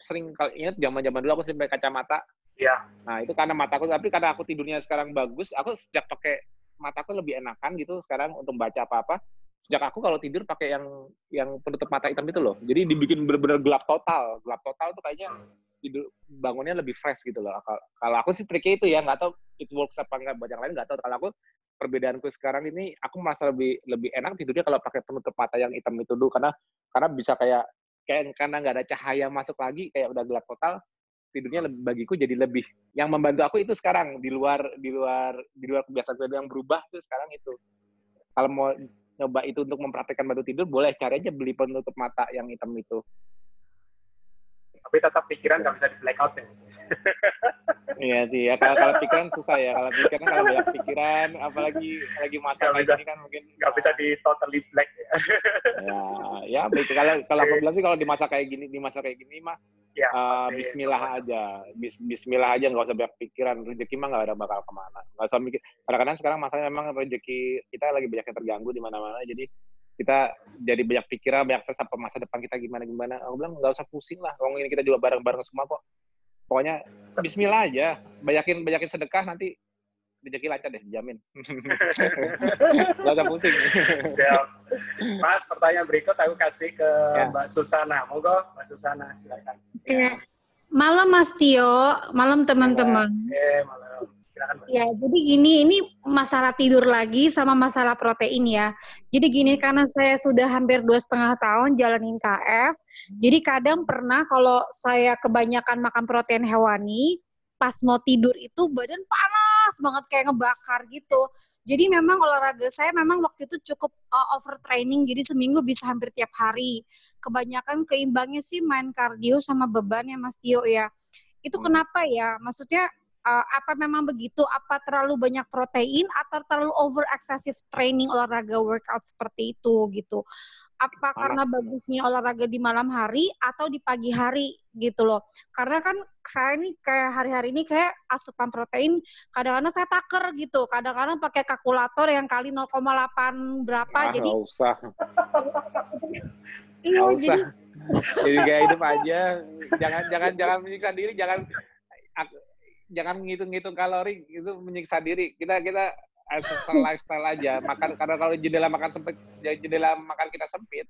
sering kali ingat zaman zaman dulu aku sering pakai kacamata Iya. Nah itu karena mataku, tapi karena aku tidurnya sekarang bagus, aku sejak pakai mataku lebih enakan gitu sekarang untuk baca apa-apa. Sejak aku kalau tidur pakai yang yang penutup mata hitam itu loh. Jadi dibikin benar-benar gelap total. Gelap total tuh kayaknya tidur bangunnya lebih fresh gitu loh. Kalau aku sih triknya itu ya, nggak tahu it works apa enggak buat yang lain nggak tahu. Kalau aku perbedaanku sekarang ini aku merasa lebih lebih enak tidurnya kalau pakai penutup mata yang hitam itu dulu. Karena karena bisa kayak kayak karena nggak ada cahaya masuk lagi kayak udah gelap total tidurnya lebih, bagiku jadi lebih yang membantu aku itu sekarang di luar di luar di luar kebiasaan yang berubah itu sekarang itu. Kalau mau nyoba itu untuk mempraktekkan bantu tidur boleh. Cari aja beli penutup mata yang hitam itu tapi tetap pikiran nggak bisa di blackout ya [LAUGHS] Iya sih, ya kalau, kalau pikiran susah ya. Kalau pikiran kalau banyak pikiran, apalagi lagi masa bisa, ini kan mungkin nggak bisa di totally black ya. ya, ya baik. Kalau kalau aku bilang sih kalau di masa kayak gini, di masa kayak gini mah, ya, uh, Bismillah sama. aja, Bis, Bismillah aja nggak usah banyak pikiran. Rezeki mah nggak ada bakal ke mana. Nggak usah mikir. Kadang-kadang sekarang masanya memang rezeki kita lagi banyak yang terganggu di mana-mana. Jadi kita jadi banyak pikiran, banyak stres apa masa depan kita gimana gimana. Aku bilang nggak usah pusing lah. Kalau ini kita juga bareng-bareng semua kok pokoknya Bismillah aja banyakin banyakin sedekah nanti rezeki lancar deh jamin [LAUGHS] nggak usah pusing Siap. Mas pertanyaan berikut aku kasih ke ya. Mbak Susana monggo Mbak Susana silakan ya. malam Mas Tio malam teman-teman Oke, malam Silakan. Ya, jadi gini, ini masalah tidur lagi sama masalah protein ya. Jadi gini, karena saya sudah hampir dua setengah tahun jalanin KF, jadi kadang pernah kalau saya kebanyakan makan protein hewani, pas mau tidur itu badan panas banget kayak ngebakar gitu. Jadi memang olahraga saya memang waktu itu cukup uh, overtraining, jadi seminggu bisa hampir tiap hari. Kebanyakan keimbangnya sih main kardio sama beban ya Mas Tio ya. Itu kenapa ya? Maksudnya uh, apa memang begitu? Apa terlalu banyak protein atau terlalu over excessive training olahraga workout seperti itu gitu? Apa karena bagusnya olahraga di malam hari atau di pagi hari gitu loh? Karena kan saya ini kayak hari-hari ini kayak asupan protein kadang-kadang saya taker gitu, kadang-kadang pakai kalkulator yang kali 0,8 berapa Ah, jadi nggak usah. [LAUGHS] iya jadi. Jadi gaya hidup aja. Jangan jangan jangan menyiksa diri, jangan jangan ngitung-ngitung kalori itu menyiksa diri. Kita kita lifestyle lifestyle aja. Makan karena kalau jendela makan sempit, jendela makan kita sempit,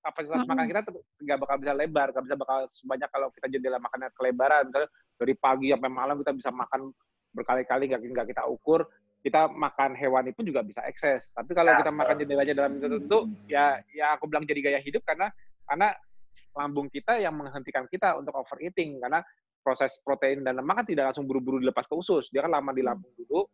kapasitas makan kita nggak bakal bisa lebar, nggak bisa bakal sebanyak kalau kita jendela makannya kelebaran. Misalnya dari pagi sampai malam kita bisa makan berkali-kali nggak nggak kita ukur. Kita makan hewani pun juga bisa ekses. Tapi kalau kita makan jendelanya dalam tertentu, ya ya aku bilang jadi gaya hidup karena karena lambung kita yang menghentikan kita untuk overeating karena proses protein dan lemak kan tidak langsung buru-buru dilepas ke usus. Dia kan lama di lambung dulu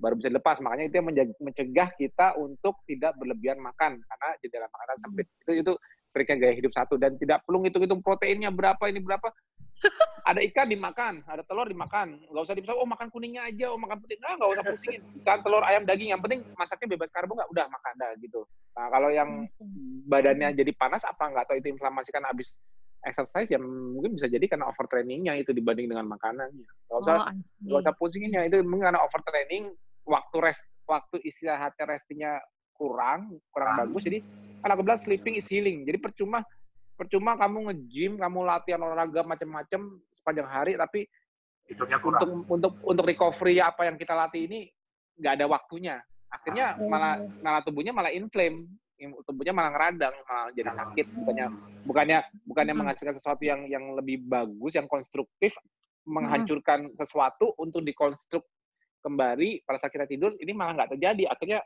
baru bisa dilepas. Makanya itu yang menjaga- mencegah kita untuk tidak berlebihan makan karena jendela makanan sempit. Itu itu triknya gaya hidup satu. Dan tidak perlu ngitung-ngitung proteinnya berapa ini berapa. [LAUGHS] Ada ikan dimakan ada telur dimakan. Nggak usah dipisah oh makan kuningnya aja oh makan putih. Nah nggak usah pusingin. Ikan telur ayam daging yang penting masaknya bebas karbo nggak udah makan dah gitu. Nah kalau yang badannya jadi panas apa nggak? Tahu itu inflamasi kan habis exercise yang mungkin bisa jadi karena overtrainingnya itu dibanding dengan makanannya. Nggak usah Oh, nggak usah pusingin ya itu mungkin karena overtraining waktu rest waktu istirahatnya restingnya kurang kurang bagus jadi kan aku bilang sleeping is healing. Jadi percuma percuma kamu nge-gym kamu latihan olahraga macam-macam sepanjang hari tapi Tidurnya kurang. untuk untuk untuk recovery apa yang kita latih ini nggak ada waktunya. Akhirnya malah malah tubuhnya malah inflame Tubuhnya malah ngeradang malah jadi sakit. bukannya bukannya bukannya Hmm. menghasilkan sesuatu yang yang lebih bagus yang konstruktif menghancurkan sesuatu untuk dikonstruk kembali pada saat kita tidur ini malah nggak terjadi. Akhirnya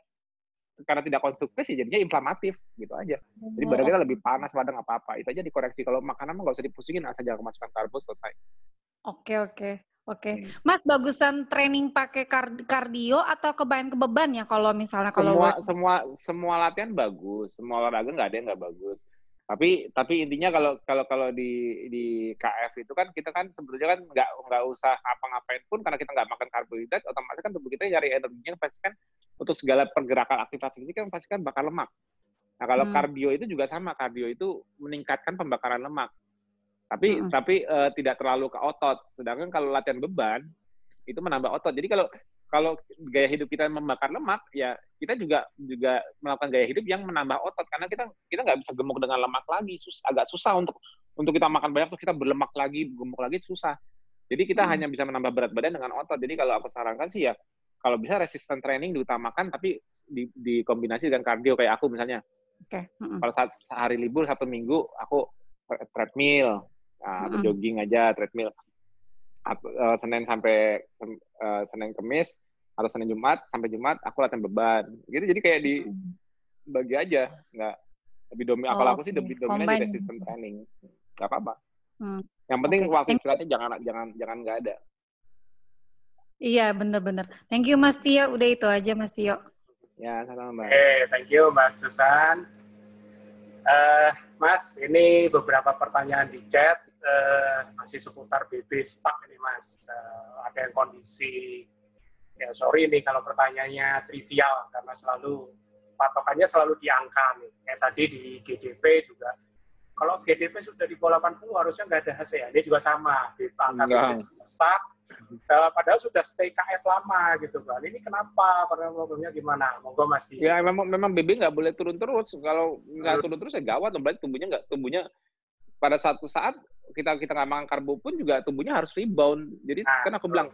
karena tidak konstruktif ya jadinya inflamatif gitu aja. Jadi badan kita lebih panas badan apa apa itu aja dikoreksi. Kalau makanan mah nggak usah dipusingin asal jangan kemasukan karbo selesai. Oke, oke. Oke. Hmm. Mas bagusan training pakai kar- kardio atau kebayang ke beban ya kalau misalnya kalau semua work- semua semua latihan bagus semua olahraga nggak ada yang nggak bagus tapi tapi intinya kalau kalau kalau di di KF itu kan kita kan sebetulnya kan nggak nggak usah ngapa-ngapain pun karena kita nggak makan karbohidrat otomatis kan tubuh kita nyari energinya pasti kan untuk segala pergerakan aktivitas fisik kan pasti kan bakar lemak nah kalau Hmm. kardio itu juga sama kardio itu meningkatkan pembakaran lemak tapi Mm-mm. tapi eh, tidak terlalu ke otot sedangkan kalau latihan beban itu menambah otot jadi kalau kalau gaya hidup kita membakar lemak ya kita juga juga melakukan gaya hidup yang menambah otot karena kita kita nggak bisa gemuk dengan lemak lagi sus, agak susah untuk untuk kita makan banyak terus kita berlemak lagi gemuk lagi susah jadi kita Hmm. hanya bisa menambah berat badan dengan otot jadi kalau aku sarankan sih ya kalau bisa resisten training diutamakan tapi di, dikombinasi dengan kardio kayak aku misalnya Oke. mm-mm. kalau saat sehari libur satu minggu aku tre- treadmill nah, atau jogging aja treadmill At- eh, Senin sampai eh, Senin Kemis atau Senin Jumat sampai Jumat aku latihan beban gitu jadi kayak di bagi aja nggak lebih dominan Oh, kalau aku sih lebih dominan di Combine. resistance training nggak apa-apa Hmm. yang penting Oke. waktu Thank- istirahatnya jangan jangan jangan nggak ada Iya, bener-bener. Thank you Mas Tio. Udah itu aja Mas Tio. ya sama mbak Oke, thank you Mbak Susan. Eh, Mas, ini beberapa pertanyaan di chat eh, masih seputar BB stuck ini Mas. Eh, ada yang kondisi, ya sorry nih kalau pertanyaannya trivial karena selalu patokannya selalu di angka nih. Kayak tadi di GDP juga. Kalau GDP sudah di bawah 80 harusnya nggak ada hasil. Ini juga sama. Di angka. BB stuck. Eh, padahal sudah stay KF lama gitu kan. Ini kenapa? Problemnya gimana? Monggo Mas Di. ya memang memang BB nggak boleh turun terus kalau nggak turun terus ya gawat berarti tubuhnya nggak tubuhnya pada suatu saat kita kita nggak makan karbo pun juga tubuhnya harus rebound. Jadi Nah, kan aku bilang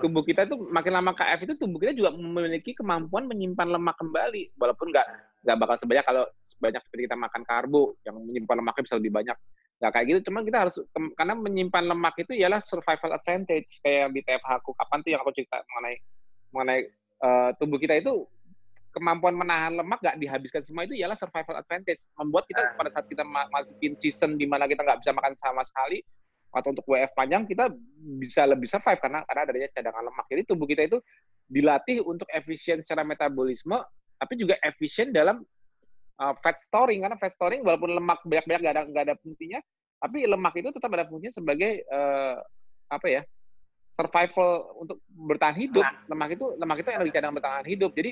tubuh kita itu makin lama KF itu tubuh kita juga memiliki kemampuan menyimpan lemak kembali. Walaupun nggak nggak bakal sebanyak kalau sebanyak seperti kita makan karbo yang menyimpan lemaknya bisa lebih banyak. Nggak kayak gitu cuma kita harus karena menyimpan lemak itu ialah survival advantage. Kayak yang di TFH aku kapan tuh yang aku cerita mengenai mengenai uh, tubuh kita itu kemampuan menahan lemak nggak dihabiskan semua itu ialah survival advantage. Membuat kita pada saat kita masukin season di mana kita nggak bisa makan sama sekali atau untuk WF panjang kita bisa lebih survive karena karena adanya cadangan lemak. Jadi tubuh kita itu dilatih untuk efisien secara metabolisme tapi juga efisien dalam uh, fat storing. Karena fat storing walaupun lemak banyak-banyak nggak ada nggak ada fungsinya tapi lemak itu tetap ada fungsinya sebagai uh, apa ya survival untuk bertahan hidup. Lemak itu lemak itu energi cadangan bertahan hidup. Jadi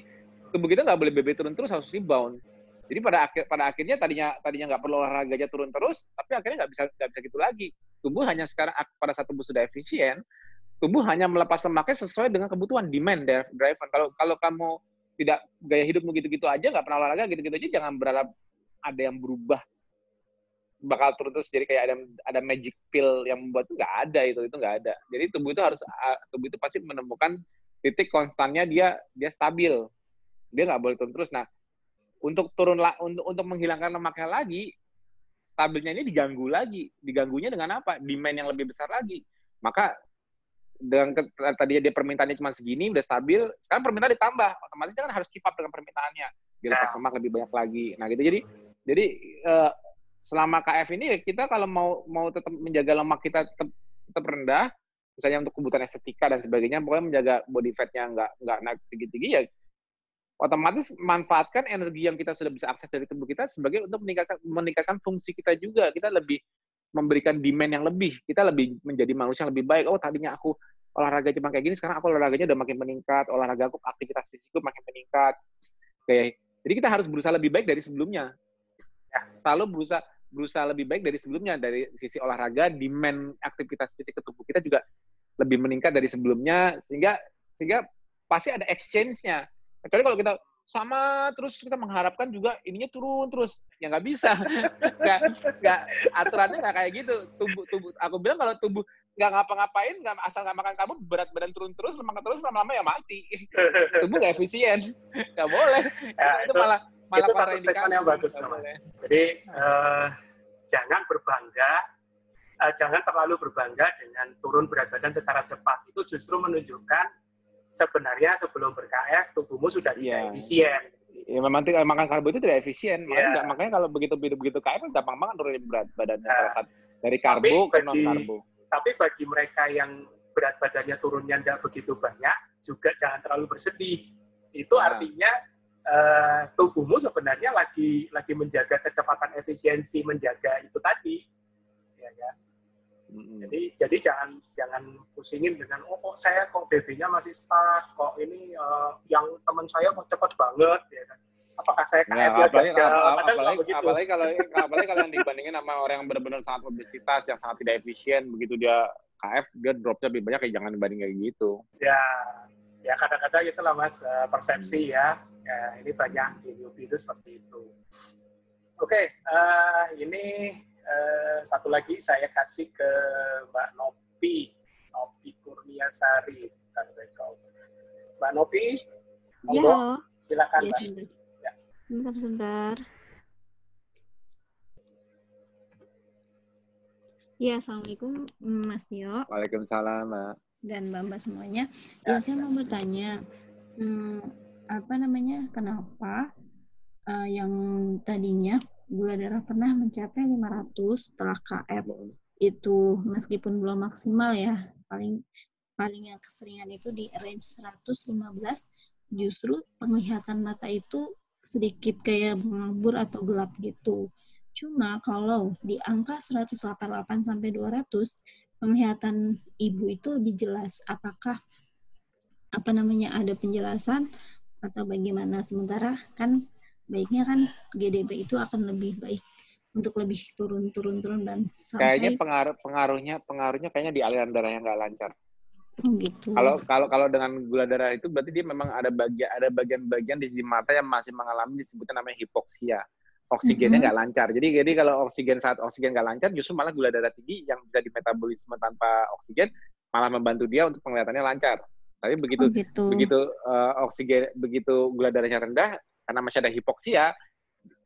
tubuh kita nggak boleh BB turun terus harus rebound. Jadi pada akhir pada akhirnya tadinya tadinya nggak perlu olahraga aja turun terus tapi akhirnya nggak bisa nggak bisa gitu lagi. Tubuh hanya sekarang pada saat tubuh sudah efisien tubuh hanya melepas lemaknya sesuai dengan kebutuhan demand driven kalau kalau kamu tidak gaya hidupmu gitu-gitu aja nggak pernah olahraga gitu-gitu aja jangan berharap ada yang berubah. Bakal turun terus jadi kayak ada ada magic pill yang membuat itu nggak ada itu itu nggak ada. Jadi tubuh itu harus tubuh itu pasti menemukan titik konstannya dia dia stabil dia nggak boleh turun terus. Nah untuk turun untuk untuk menghilangkan lemaknya lagi stabilnya ini diganggu lagi. Diganggunya dengan apa? Demand yang lebih besar lagi. Maka dengan tadi dia permintaannya cuma segini udah stabil sekarang permintaan ditambah. Otomatis dia kan harus keep up dengan permintaannya. Biar lepas lemak lebih banyak lagi. Nah gitu. Jadi jadi uh, selama KF ini kita kalau mau mau tetap menjaga lemak kita tetap tetap rendah misalnya untuk kebutuhan estetika dan sebagainya pokoknya menjaga body fatnya nggak nggak naik tinggi tinggi ya otomatis manfaatkan energi yang kita sudah bisa akses dari tubuh kita sebagai untuk meningkatkan meningkatkan fungsi kita juga kita lebih memberikan demand yang lebih. Kita lebih menjadi manusia yang lebih baik. Oh, tadinya aku olahraga cuma kayak gini, sekarang aku olahraganya udah makin meningkat. Olahraga aku, aktivitas fisikku makin meningkat. Kayak jadi kita harus berusaha lebih baik dari sebelumnya. Ya, selalu berusaha berusaha lebih baik dari sebelumnya dari sisi olahraga, demand aktivitas fisik ke tubuh kita juga lebih meningkat dari sebelumnya sehingga sehingga pasti ada exchange-nya. Kecuali kalau kita sama terus kita mengharapkan juga ininya turun terus. Ya nggak bisa. [LAUGHS] Nggak nggak aturannya nggak kayak gitu. Tubuh tubuh aku bilang kalau tubuh nggak ngapa-ngapain nggak asal nggak makan kamu berat badan turun terus lemak terus lama-lama ya mati. [LAUGHS] Tubuh nggak efisien. Nggak boleh. Ya, itu, itu malah malah itu satu statement yang bagus mas. jadi uh, jangan berbangga uh, jangan terlalu berbangga dengan turun berat badan secara cepat. Itu justru menunjukkan sebenarnya sebelum ber-KF tubuhmu sudah tidak yeah. efisien. Ya memang makan karbo itu tidak efisien. Yeah. Makanya, makanya kalau begitu begitu begitu KF gampang banget turunin berat badannya nah, dari karbo ke non karbo. Tapi bagi mereka yang berat badannya turunnya tidak begitu banyak, juga jangan terlalu bersedih. Itu nah. artinya uh, tubuhmu sebenarnya lagi lagi menjaga kecepatan efisiensi menjaga itu tadi. Ya, ya. Jadi jadi jangan jangan pusingin dengan oh kok saya kok BB-nya masih stuck, kok ini uh, yang teman saya kok cepat banget ya kan. Apakah saya KF nah, apalagi, gagal? Apalagi, apalagi, apalagi kalau apalagi kalau yang dibandingin sama orang yang benar-benar sangat obesitas yang sangat tidak efisien begitu dia KF dia dropnya lebih banyak ya jangan dibanding kayak gitu. Ya, ya kadang-kadang itulah mas eh, persepsi hmm. ya. ya. Ini banyak di newbie itu seperti itu. Oke, okay, uh, eh, ini Eh, satu lagi saya kasih ke Mbak Nopi, Nopi Kurniasari. Mbak Nopi, monggo, ya, silakan ya, Mbak. Ya. Sebentar, sebentar. Ya, Assalamualaikum Mas Tio. Waalaikumsalam, Mbak. Dan Mbak-Mbak semuanya. Ya, ya saya mau bertanya, hmm, apa namanya, kenapa uh, yang tadinya gula darah pernah mencapai 500 setelah KF itu meskipun belum maksimal ya paling paling yang keseringan itu di range 115 justru penglihatan mata itu sedikit kayak mengabur atau gelap gitu. Cuma kalau di angka 188 sampai 200 penglihatan ibu itu lebih jelas. Apakah apa namanya ada penjelasan atau bagaimana? Sementara kan baiknya kan GDP itu akan lebih baik untuk lebih turun turun turun dan sampai kayaknya pengaruh pengaruhnya pengaruhnya kayaknya di aliran darah yang nggak lancar. Oh, gitu. Kalau kalau kalau dengan gula darah itu berarti dia memang ada bagian ada bagian-bagian di sisi mata yang masih mengalami disebutnya namanya hipoksia. Oksigennya nggak mm -hmm. lancar. Jadi jadi kalau oksigen saat oksigen nggak lancar justru malah gula darah tinggi yang bisa dimetabolisme tanpa oksigen malah membantu dia untuk penglihatannya lancar. Tapi begitu oh, gitu. begitu uh, oksigen begitu gula darahnya rendah karena masih ada hipoksia,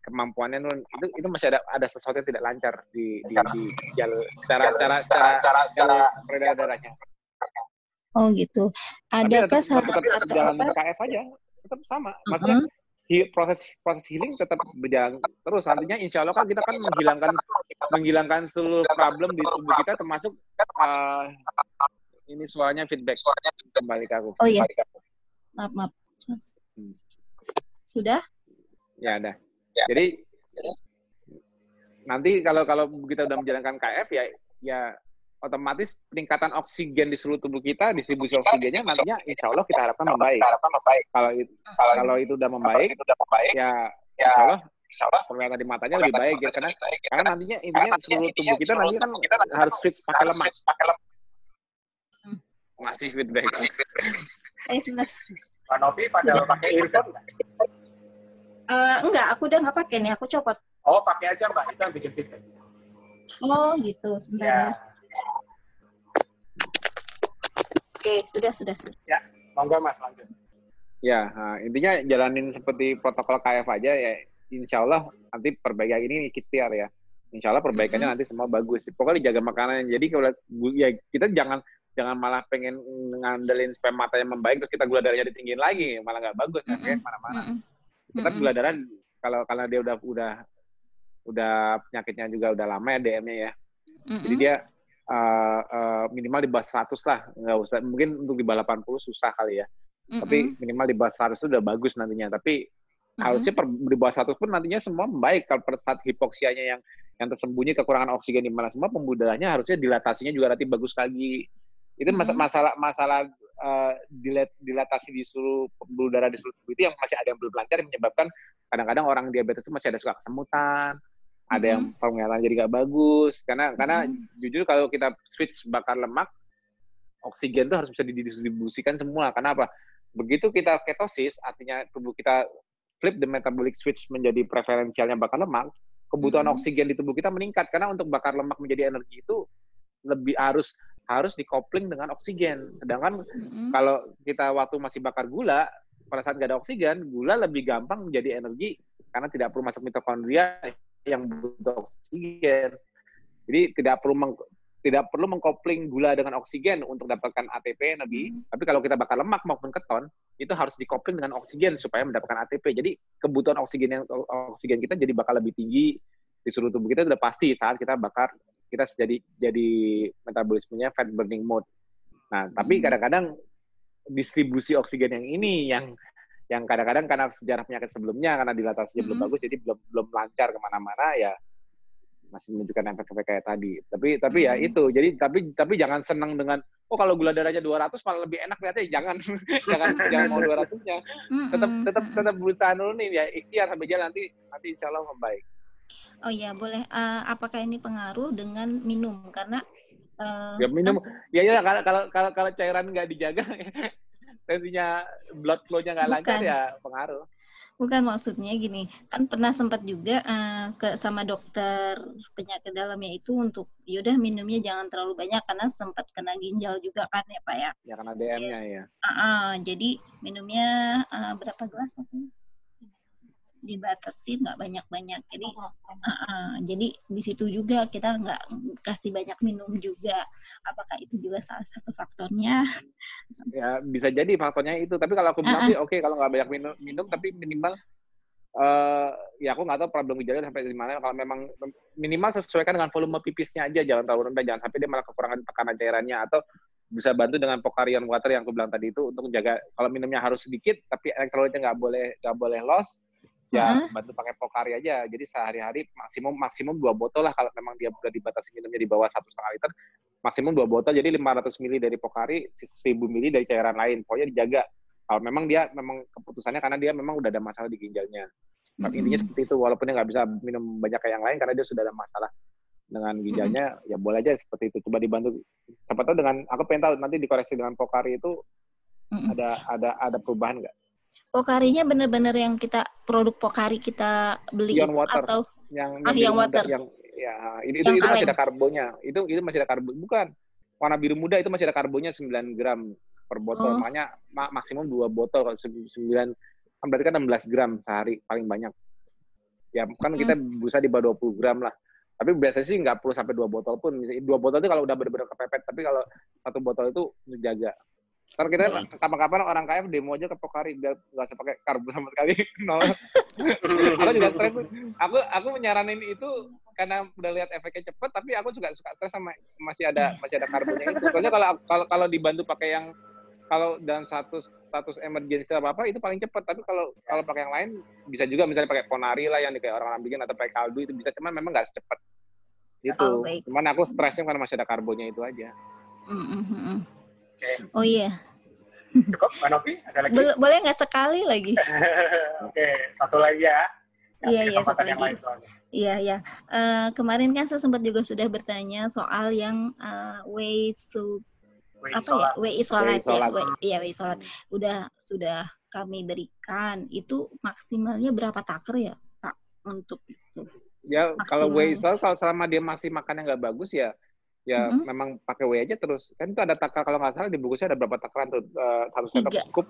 kemampuannya Nun, itu itu masih ada ada sesuatu yang tidak lancar di di, di jalur secara secara secara secara, secara peredaran darahnya. Oh gitu. Adakah tetap, saran tetap, tetap atau jalan apa? KF aja, tetap sama. Maksudnya Uh-huh. hi- proses proses healing tetap berjalan terus. Nantinya insya Allah kan kita kan menghilangkan menghilangkan seluruh problem di tubuh kita termasuk eh, ini suaranya feedback kembali ke aku. Oh iya. Maaf, maaf. Hmm. Sudah? Ya ada. Jadi nanti kalau kalau kita udah menjalankan KF ya ya otomatis peningkatan oksigen di seluruh tubuh kita, distribusi oksigennya nantinya insya Allah kita harapkan membaik. Kalau itu kalau itu udah membaik, ya insya Allah penglihatan di matanya lebih baik ya karena karena nantinya intinya seluruh tubuh kita nanti kan harus switch pakai lemak. Masih feedback. Eh, sebentar. Pak Novi pada Sudah. pakai earphone nggak? Eh, enggak, aku udah nggak pakai nih. Aku copot. Oh, pakai aja Mbak, itu yang bikin feedback. Oh gitu, sebentar Ya, ya. Oke, sudah, sudah. sudah. ya. Monggo Mas lanjut. Ya, nah, intinya jalanin seperti protokol KF aja ya. Insya Allah nanti perbaikan ini ikhtiar ya. Insya Allah perbaikannya nanti semua bagus. Pokoknya dijaga makanan. Jadi kalau ya kita jangan jangan malah pengen ngandelin supaya matanya membaik terus kita gula darahnya ditinggiin lagi malah nggak bagus kan kayak mana-mana. Kita gula darah kalau karena dia udah udah udah penyakitnya juga udah lama ya DM-nya ya. Jadi dia uh, uh, minimal di bawah 100 lah, nggak usah mungkin untuk di bawah 80 susah kali ya. Tapi minimal di bawah 100 itu udah bagus nantinya. Tapi harusnya per, di bawah 100 pun nantinya semua membaik. Kalau pada saat hipoksianya yang yang tersembunyi kekurangan oksigen di mana semua pembuluh darahnya harusnya dilatasinya juga nanti bagus lagi. Itu mas Mhm. masalah masalah uh, dilat dilatasi di seluruh pembuluh darah di seluruh tubuh itu yang masih ada yang belum lancar yang menyebabkan kadang-kadang orang diabetes itu masih ada suka kesemutan, ada yang penglihatan jadi nggak bagus. Karena karena jujur kalau kita switch bakar lemak oksigen itu harus bisa didistribusikan semua. Karena apa? Begitu kita ketosis artinya tubuh kita flip the metabolic switch menjadi preferensialnya bakar lemak kebutuhan Mhm. oksigen di tubuh kita meningkat. Karena untuk bakar lemak menjadi energi itu lebih harus harus dikopling dengan oksigen sedangkan kalau kita waktu masih bakar gula pada saat nggak ada oksigen gula lebih gampang menjadi energi karena tidak perlu masuk mitokondria yang butuh oksigen. Jadi tidak perlu meng, tidak perlu mengkopling gula dengan oksigen untuk dapatkan ATP energi. Tapi kalau kita bakar lemak maupun keton, itu harus dikopling dengan oksigen supaya mendapatkan ATP. Jadi kebutuhan oksigen yang oksigen kita jadi bakal lebih tinggi di seluruh tubuh kita sudah pasti saat kita bakar kita jadi jadi metabolismenya fat burning mode. Nah, tapi kadang-kadang distribusi oksigen yang ini yang yang kadang-kadang karena sejarah penyakit sebelumnya karena dilatasinya belum bagus jadi belum belum lancar ke mana-mana ya masih menunjukkan efek-efek kayak tadi. Tapi tapi ya itu jadi tapi tapi jangan senang dengan oh kalau gula darahnya 200 malah lebih enak lihatnya jangan [LAUGHS] jangan jangan mau 200-nya tetap tetap tetap berusaha dulu nih ya ikhtiar sampai jalan nanti nanti insya Allah membaik Oh iya, boleh. Eh, apakah ini pengaruh dengan minum? Karena eh, ya minum kan- ya ya kalau kalau kalau kalau cairan nggak dijaga [LAUGHS] tensinya blood flow-nya nggak lancar ya pengaruh Bukan maksudnya gini, kan pernah sempat juga eh, ke sama dokter penyakit dalamnya itu untuk yaudah minumnya jangan terlalu banyak karena sempat kena ginjal juga kan ya Pak ya. ya karena DM-nya ya Ah, ah, jadi minumnya eh, berapa gelas aku? Dibatasi nggak banyak-banyak. Jadi ah, ah, jadi di situ juga kita nggak kasih banyak minum juga. Apakah itu juga salah satu faktornya? ya bisa jadi faktornya itu tapi kalau aku bilang Ah, ah. sih oke kalau nggak banyak minum minum tapi minimal eh ya aku nggak tahu problem gejalanya sampai di mana kalau memang minimal sesuaikan dengan volume pipisnya aja jangan terlalu rendah jangan sampai dia malah kekurangan tekanan cairannya atau bisa bantu dengan pokarion water yang aku bilang tadi itu untuk menjaga kalau minumnya harus sedikit tapi elektrolitnya nggak boleh nggak boleh loss ya Heeh. bantu pakai pokari aja. Jadi sehari-hari maksimum maksimum dua botol lah kalau memang dia udah dibatasi minumnya di bawah satu setengah liter maksimum dua botol. Jadi 500 ml dari pokari 1000 ml dari cairan lain. Pokoknya dijaga. Kalau memang dia memang keputusannya karena dia memang udah ada masalah di ginjalnya. Tapi intinya Mm-mm. seperti itu. Walaupun dia nggak bisa minum banyak kayak yang lain karena dia sudah ada masalah dengan ginjalnya ya boleh aja seperti itu. Coba dibantu. Siapa tahu dengan aku pengen tahu nanti dikoreksi dengan pokari itu ada ada ada perubahan nggak Pokarinya bener-bener yang kita produk Pokari kita beli itu water atau yang ah yang muda, water. yang ya itu itu, Yang itu masih ada karbonnya itu itu masih ada karbon bukan warna biru muda itu masih ada karbonnya 9 gram per botol Oh. makanya ma- maksimum dua botol kalau 9 kan berarti kan 16 gram sehari paling banyak Ya kan kita bisa di bawah 20 gram lah. Tapi biasanya sih nggak perlu sampai dua botol pun. Dua botol itu kalau udah benar-benar kepepet. Tapi kalau satu botol itu menjaga. Karena kita kapan-kapan orang KF demo aja ke Pokari biar nggak usah pakai karbo sama sekali. [LAUGHS] Nol. [LAUGHS] aku juga stres. Aku aku menyaranin itu karena udah lihat efeknya cepet, tapi aku juga suka stres sama masih ada masih ada karbonnya itu. Soalnya kalau kalau kalau dibantu pakai yang kalau dalam status status emergency apa apa itu paling cepat tapi kalau kalau pakai yang lain bisa juga misalnya pakai ponari lah yang kayak orang-orang bikin atau pakai kaldu itu bisa cuman memang nggak secepat itu Oh, baik. cuman aku stresnya karena masih ada karbonnya itu aja Mm, mm, Oke, Oh iya, cukup Mbak Novi? Ada lagi? Bol- boleh nggak sekali lagi? [LAUGHS] Oke, satu lagi ya. Iya, iya, kesempatan satu yang lagi. lain soalnya. Iya, iya. Eh, kemarin kan saya sempat juga sudah bertanya soal yang eh, way su Wih, apa ya? sholat. Way isolat ya. isolat. Way, iya, way isolat. Udah sudah kami berikan. Itu maksimalnya berapa taker ya, Pak? Untuk itu. ya kalau Maksimal. whey isolate kalau selama dia masih makannya nggak bagus ya ya Mhm. memang pakai whey aja terus kan itu ada takar kalau nggak salah di bungkusnya ada berapa takaran tuh Eh, satu sendok Tiga. scoop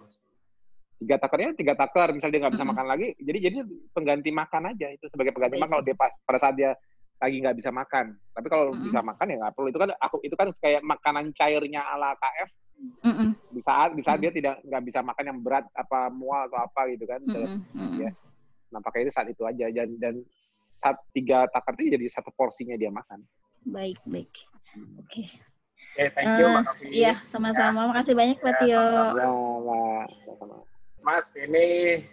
tiga takarnya tiga takar misalnya dia nggak bisa Mhm. makan lagi jadi jadi pengganti makan aja itu sebagai pengganti makan kalau dia pas pada saat dia lagi nggak bisa makan tapi kalau Mhm. bisa makan ya nggak perlu itu kan aku itu kan kayak makanan cairnya ala KF Mm-mm, di saat di saat Mhm. dia tidak nggak bisa makan yang berat apa mual atau apa gitu kan mm-mm. Iya. nah pakai itu saat itu aja dan dan saat tiga takar itu jadi satu porsinya dia makan Baik, baik. Oke. Oke, thank you Eh, Mbak Novi. Iya, sama-sama. Makasih banyak, Pak Ya, Tio. sama-sama. Ya. Mas, ini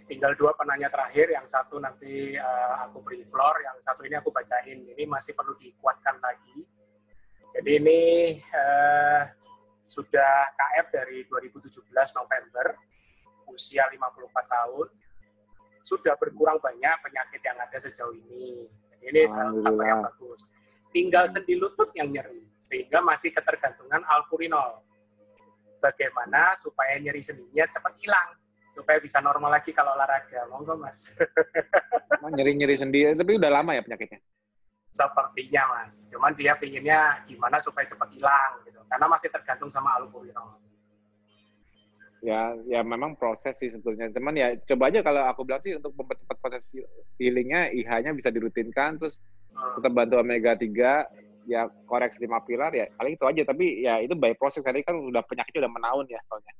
tinggal dua penanya terakhir. Yang satu nanti eh, aku beri floor, yang satu ini aku bacain. Ini masih perlu dikuatkan lagi. Jadi ini eh, sudah KF dari 2017 November, usia 54 tahun. Sudah berkurang banyak penyakit yang ada sejauh ini. Jadi ini salah satu yang bagus. Tinggal sendi lutut yang nyeri, sehingga masih ketergantungan alpurinol. Bagaimana supaya nyeri sendinya cepat hilang, supaya bisa normal lagi kalau olahraga. Monggo mas. Nyeri-nyeri sendiri, tapi udah lama ya penyakitnya? Sepertinya mas. Cuman dia pinginnya gimana supaya cepat hilang gitu. Karena masih tergantung sama alpurinol. Ya, ya memang proses sih sebetulnya. Cuman ya coba aja kalau aku bilang sih untuk mempercepat proses healingnya, IH-nya bisa dirutinkan, terus Hmm. tetap bantu omega 3, ya koreksi lima pilar ya paling itu aja. Tapi ya itu by proses, tadi kan udah penyakitnya udah menaun ya soalnya.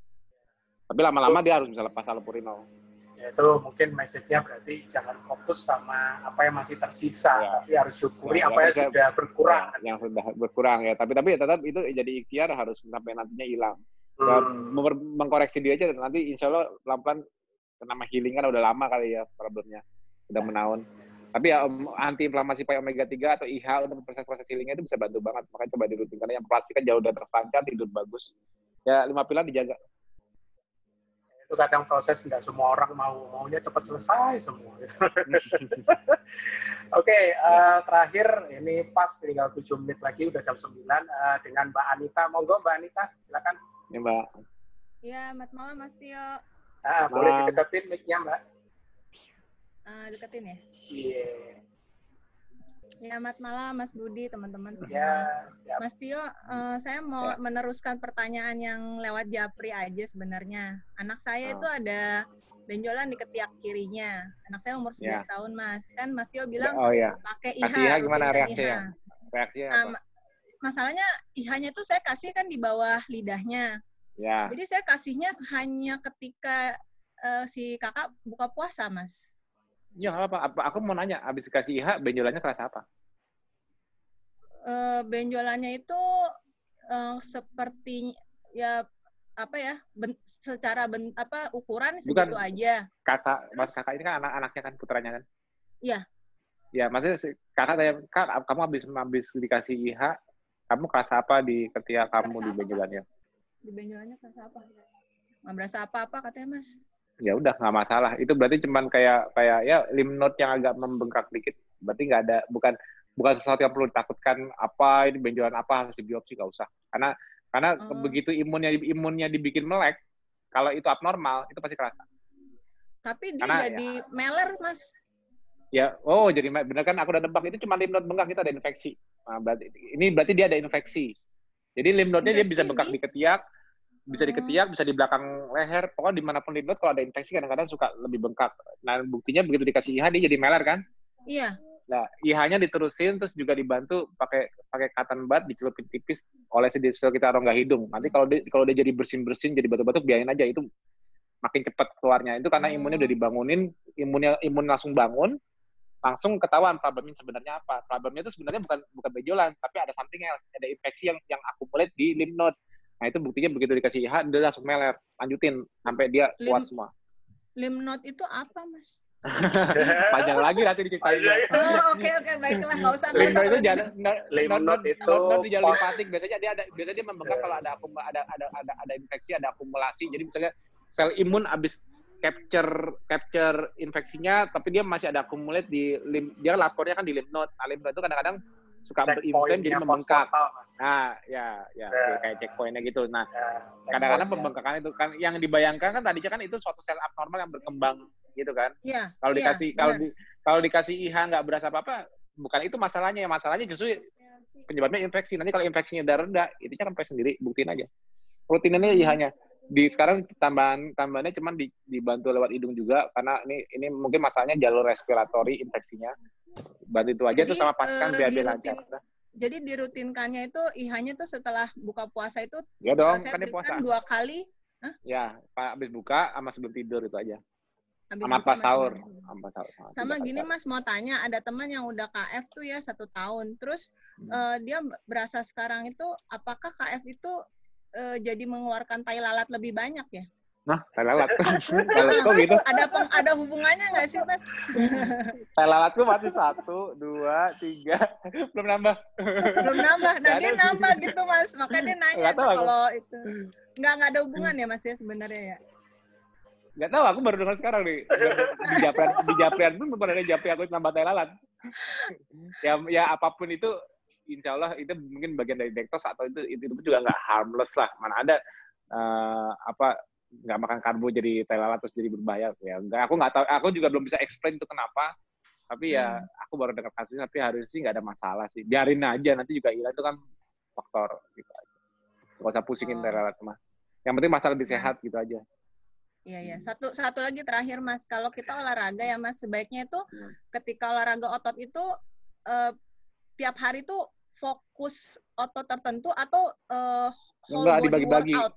Tapi lama-lama dia harus bisa lepas alpurinol. Ya, itu mungkin message-nya berarti jangan fokus sama apa yang masih tersisa, Ya. tapi harus syukuri Ya, apa yang sudah berkurang. yang sudah berkurang ya. Tapi tapi tetap itu jadi ikhtiar harus sampai nantinya hilang. Ya, Hmm. mengkoreksi dia aja nanti insya Allah pelan-pelan nama healing kan udah lama kali ya problemnya udah menaun tapi ya om, anti inflamasi pakai omega 3 atau IH untuk proses-proses healingnya itu bisa bantu banget makanya coba dirutinkan yang plastik kan jauh udah tersancar tidur bagus ya lima pilar dijaga itu kadang proses nggak semua orang mau maunya cepat selesai semua gitu. [LAUGHS] Oke, eh, terakhir ini pas tinggal 7 menit lagi udah jam 9 eh, dengan Mbak Anita. Monggo Mbak Anita, silakan. ya mbak Ya, selamat malam Mas Tio. Ah, boleh Malam. dideketin mic-nya Mbak. Eh, deketin ya. Iya. Ya, selamat malam Mas Budi, teman-teman semua. Ya, siap. Mas Tio, eh, saya mau meneruskan pertanyaan yang lewat Japri aja sebenarnya. Anak saya Ah. itu ada benjolan di ketiak kirinya. Anak saya umur 11 Ya. tahun, Mas. Kan Mas Tio bilang oh ya pakai kasih IH, IH gimana reaksinya IH. reaksinya Nah, apa ma- masalahnya IH-nya tuh saya kasih kan di bawah lidahnya. ya Jadi saya kasihnya hanya ketika eh, si kakak buka puasa, Mas. Ya nggak apa apa aku mau nanya abis dikasih IH benjolannya kerasa apa eh, benjolannya itu eh, seperti ya apa ya ben- secara ben, apa ukuran segitu Bukan. aja. kakak mas Terus- kakak ini kan anak-anaknya kan putranya kan Iya. ya maksudnya kakak saya kak kamu habis habis dikasih IH kamu kerasa apa di ketiak kamu di apa, benjolannya Di benjolannya kerasa apa? Nggak berasa apa-apa katanya Mas. Ya udah nggak masalah. Itu berarti cuman kayak kayak ya lymph node yang agak membengkak dikit. Berarti nggak ada bukan bukan sesuatu yang perlu ditakutkan apa ini benjolan apa harus dibiopsi nggak usah. Karena karena Oh. begitu imunnya imunnya dibikin melek kalau itu abnormal itu pasti kerasa. Tapi dia Karena ya- jadi meler Mas. ya oh jadi bener kan? Aku udah nebak itu cuma lymph node bengkak itu ada infeksi. Nah, berarti ini berarti dia ada infeksi. Jadi lymph node-nya dia bisa bengkak di ketiak bisa di Oh. ketiak bisa di belakang leher pokoknya di mana pun node kalau ada infeksi kadang-kadang suka lebih bengkak nah buktinya begitu dikasih IH dia jadi meler kan Iya. Nah, IH-nya diterusin terus juga dibantu pakai pakai cotton bud dicelupin tipis oleh di sekitar rongga hidung. Nanti kalau dia, kalau dia jadi bersin-bersin jadi batuk-batuk biarin aja itu makin cepat keluarnya. Itu karena imunnya udah dibangunin, imunnya imun langsung bangun, langsung ketahuan problemnya sebenarnya apa. Problemnya itu sebenarnya bukan bukan benjolan, tapi ada something else, ada infeksi yang yang accumulate di lymph node. Nah, itu buktinya begitu dikasih IH dia langsung meler. Lanjutin sampai dia kuat Lymph- semua. Lymph node itu apa, Mas? [LAUGHS] Panjang lagi nanti diceritain. Oh, oke oke baiklah, nggak usah nggak usah itu jalan Lymph node node itu node di jalan limpatik biasanya dia ada biasanya dia membengkak kalau ada akum ada ada ada ada infeksi ada akumulasi jadi misalnya sel imun habis capture capture infeksinya tapi dia masih ada accumulate di lim, dia lapornya kan di lymph node nah, lymph node itu kadang-kadang suka berinflame jadi membengkak. nah ya ya Ya. kayak checkpointnya gitu. Nah Ya, kadang-kadang checkpointnya. pembengkakan itu kan yang dibayangkan kan tadinya kan itu suatu sel abnormal yang berkembang gitu kan. Iya. kalau iya, dikasih kalau di, kalau dikasih IH nggak berasa apa-apa bukan itu masalahnya masalahnya justru penyebabnya infeksi. Nanti kalau infeksinya udah rendah itu kan sampai sendiri buktiin aja. Proteinnya IH-nya di sekarang tambahan tambahannya cuman di, dibantu lewat hidung juga karena ini ini mungkin masalahnya jalur respiratori infeksinya bantu itu aja Jadi, tuh sama pastikan eh, biar dia lancar. Jadi dirutinkannya itu IH-nya tuh setelah buka puasa itu ya dong saya kan puasa. dua kali ya pak habis buka sama sebelum tidur itu aja. Habis sama pas sahur sama sahur sama gini Mas mau tanya, ada teman yang udah KF tuh ya satu tahun, terus Hmm. eh, dia berasa sekarang itu apakah KF itu eh, jadi mengeluarkan tai lalat lebih banyak ya? Nah tai lalat [LAUGHS] tai lalat kok gitu Ada peng- ada hubungannya nggak sih Mas? [LAUGHS] tai lalatku masih satu dua tiga [LAUGHS] belum nambah Belum nambah, nah Nggak dia ada. nambah gitu Mas, makanya dia nanya Nggak tuh aku. kalau itu nggak nggak ada hubungan ya Mas ya sebenarnya ya? Gak tahu, aku baru dengar sekarang nih. Di Japrian, di Japrian pun belum ada Japri aku nambah tai lalat. ya, ya apa pun itu, insya Allah itu mungkin bagian dari dektos atau itu itu, itu juga nggak harmless lah. Mana ada eh, apa nggak makan karbo jadi tai lalat terus jadi berbahaya. Ya enggak, aku nggak tahu. Aku juga belum bisa explain itu kenapa. Tapi ya aku baru dengar kasusnya, tapi harusnya sih nggak ada masalah sih. Biarin aja, nanti juga hilang itu kan faktor gitu aja. Gak usah pusingin tai lalat mah. Yang penting masalah lebih sehat gitu aja. Iya ya. Satu satu lagi terakhir Mas, kalau kita olahraga ya Mas, sebaiknya itu ketika olahraga otot itu eh, tiap hari tuh fokus otot tertentu atau eh, whole Enggak body dibagi-bagi. workout.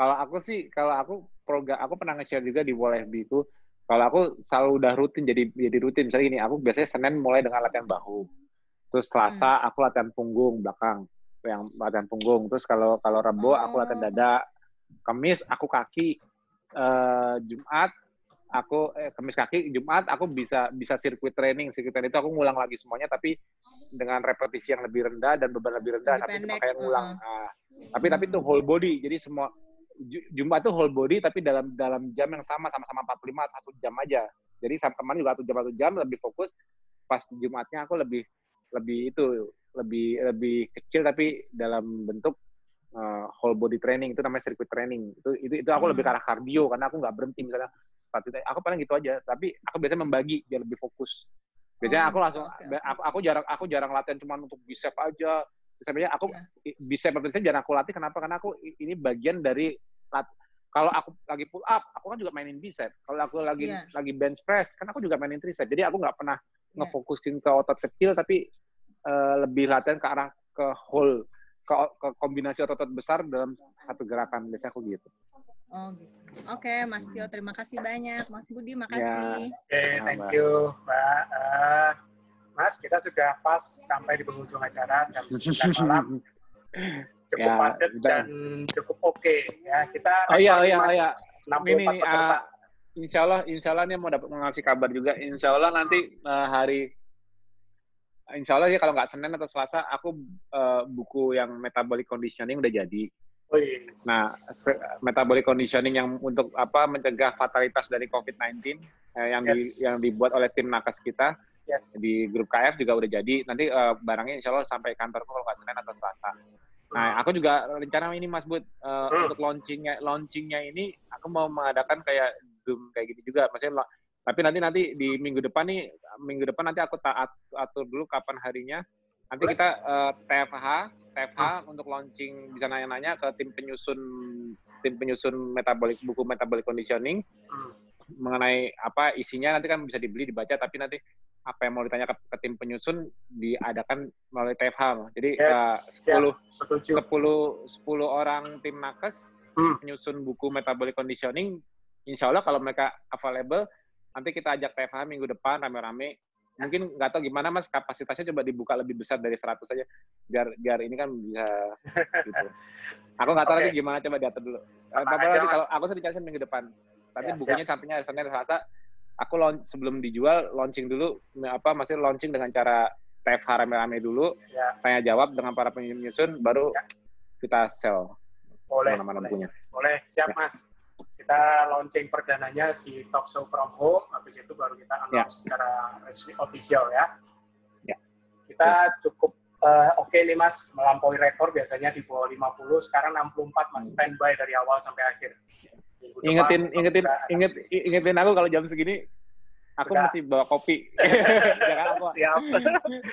Kalau aku sih, kalau aku program, aku pernah nge-share juga di WFB itu. Kalau aku selalu udah rutin, jadi jadi rutin. Misalnya gini, aku biasanya Senin mulai dengan latihan bahu. Terus Selasa aku latihan punggung belakang, yang latihan punggung. Terus kalau kalau Rebo aku latihan dada. Kamis aku kaki. Eh, Jumat aku eh, Kamis kaki, Jumat aku bisa bisa sirkuit training. Sirkuit training itu aku ngulang lagi semuanya, tapi dengan repetisi yang lebih rendah dan beban lebih rendah. Lebih tapi pendek, kayak ngulang. Nah, tapi tapi itu whole body jadi semua Jumat itu whole body tapi dalam dalam jam yang sama sama-sama 45 satu jam aja. Jadi sama teman juga satu jam satu jam lebih fokus. Pas Jumatnya aku lebih lebih itu lebih lebih kecil tapi dalam bentuk uh, whole body training. Itu namanya circuit training. Itu itu itu aku lebih ke arah cardio karena aku nggak berhenti misalnya aku paling gitu aja. Tapi aku biasanya membagi biar lebih fokus. Biasanya aku langsung aku aku jarang aku jarang latihan cuma untuk bicep aja. Sebenarnya aku i- bicep repetition jarang aku latih. Kenapa? Karena aku ini bagian dari kalau aku lagi pull up aku kan juga mainin bicep kalau aku lagi Iya. lagi bench press kan aku juga mainin tricep jadi aku nggak pernah ngefokusin ke otot kecil tapi eh, lebih latihan ke arah ke whole ke, ke kombinasi otot-otot besar dalam satu gerakan biasanya aku gitu Oh gitu. Oke, Mas Tio, terima kasih banyak. Mas Budi, makasih. Oke, thank you, Mbak. Eh, Mas, kita sudah pas sampai di penghujung acara jam 9 malam. [LAUGHS] Cukup Ya, padat dan cukup oke ya. Kita Oh iya, oh iya, oh iya. 64 Ini peserta. ah, insya Allah, insya Allah nih mau dapat ngasih kabar juga. Insya Allah nanti eh, hari, insya Allah ya kalau nggak Senin atau Selasa, aku eh, buku yang metabolic conditioning udah jadi. Wih. Nah, spe- metabolic conditioning yang untuk apa mencegah fatalitas dari COVID-19 eh, yang di, Yes. yang dibuat oleh tim nakes kita Yes. di grup KF juga udah jadi. Nanti eh, barangnya insya Allah sampai kantorku kalau nggak Senin atau Selasa. Nah, aku juga rencana ini Mas Bud eh, untuk launchingnya launchingnya ini aku mau mengadakan kayak Zoom kayak gitu juga. Maksudnya tapi nanti nanti di minggu depan nih minggu depan nanti aku taat atur dulu kapan harinya. Nanti kita eh, TFH TFH untuk launching bisa nanya-nanya ke tim penyusun tim penyusun metabolic buku metabolic conditioning. Mengenai apa isinya nanti kan bisa dibeli dibaca tapi nanti apa yang mau ditanya ke, ke tim penyusun diadakan melalui TFH. Jadi Yes, uh, siap. 10 10 10 orang tim nakes Hmm. penyusun buku metabolic conditioning. Insya Allah kalau mereka available, nanti kita ajak TFH minggu depan rame-rame. Mungkin nggak tahu gimana mas kapasitasnya coba dibuka lebih besar dari 100 aja biar biar ini kan bisa [LAUGHS] gitu. Aku nggak tahu Oke. lagi gimana coba diatur dulu. Apa kalau aku dikasih minggu depan. Tapi Ya, bukunya sampingnya Senin Selasa. Aku launch, sebelum dijual launching dulu apa masih launching dengan cara TFH rame-rame dulu, Ya. tanya jawab dengan para penyusun baru kita sell Boleh, mana-mana boleh. bukunya. Boleh, siap Mas. Kita launching perdananya di Talk Show From Home, habis itu baru kita announce secara resmi official ya. Ya. Kita cukup eh, oke nih Mas, melampaui rekor biasanya di bawah 50, sekarang 64 Mas, standby dari awal sampai akhir. Ingetin, ingetin, mudah-mudahan. inget, ingetin aku kalau jam segini aku Sudah. mesti bawa kopi. Jangan [LAUGHS] [LAUGHS] aku. Siap.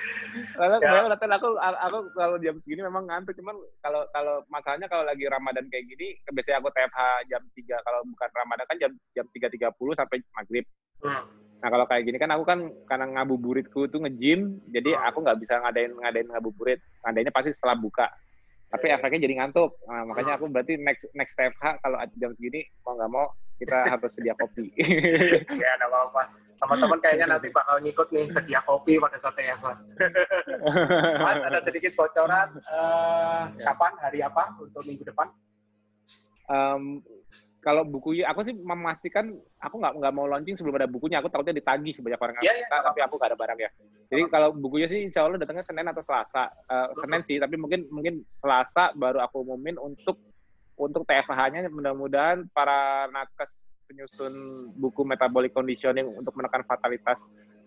[LAUGHS] Karena Ya. aku, aku kalau jam segini memang ngantuk. Cuman kalau kalau masalahnya kalau lagi Ramadan kayak gini, biasanya aku TFH jam 3. Kalau bukan Ramadan kan jam jam 3.30 sampai maghrib. Hmm. Nah kalau kayak gini kan aku kan karena ngabuburitku tuh nge-gym, jadi Hmm. aku nggak bisa ngadain ngadain ngabuburit. Ngadainnya pasti setelah buka. Tapi Oke. efeknya jadi ngantuk. Nah, makanya Hmm. aku berarti next next TFH kalau jam segini mau nggak mau kita [LAUGHS] harus sedia kopi. [LAUGHS] ya, ada apa-apa. Teman-teman kayaknya nanti bakal ngikut nih sedia kopi pada saat TFH. [LAUGHS] Mas, ada sedikit bocoran eh, kapan, hari apa untuk minggu depan? Em, kalau bukunya, aku sih memastikan aku nggak nggak mau launching sebelum ada bukunya. Aku takutnya ditagih banyak orang Iya, iya, minta, tapi aku nggak ada barang ya. Jadi kalau bukunya sih Insya Allah datangnya Senin atau Selasa. Eh, Senin sih, tapi mungkin mungkin Selasa baru aku umumin untuk untuk TFH-nya. Mudah-mudahan para nakes penyusun buku metabolic conditioning untuk menekan fatalitas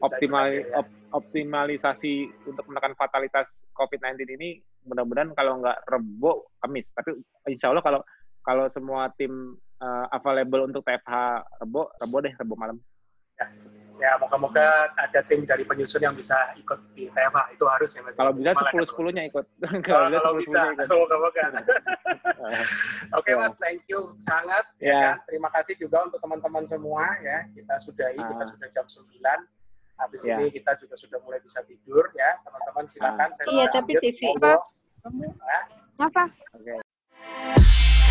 optimal ya. op- optimalisasi untuk menekan fatalitas COVID-19 ini mudah-mudahan kalau nggak rebo Kamis tapi insya Allah kalau kalau semua tim uh, available untuk TFH rebo rebo deh rebo malam Ya, moga-moga ada tim dari penyusun yang bisa ikut di TFH. Itu harus ya, Mas. kalau bisa Malah sepuluh kan, sepuluhnya ikut Kalau, [LAUGHS] kalau bisa [LAUGHS] moga-moga. [LAUGHS] Oke, Mas, thank you sangat. Ya. kan. Terima kasih juga untuk teman-teman semua ya. Kita sudahi, kita Ah. sudah jam 9. Habis Ya. ini kita juga sudah mulai bisa tidur ya. Teman-teman silakan. Saya Iya, tapi TV. monggo. Apa? Oke.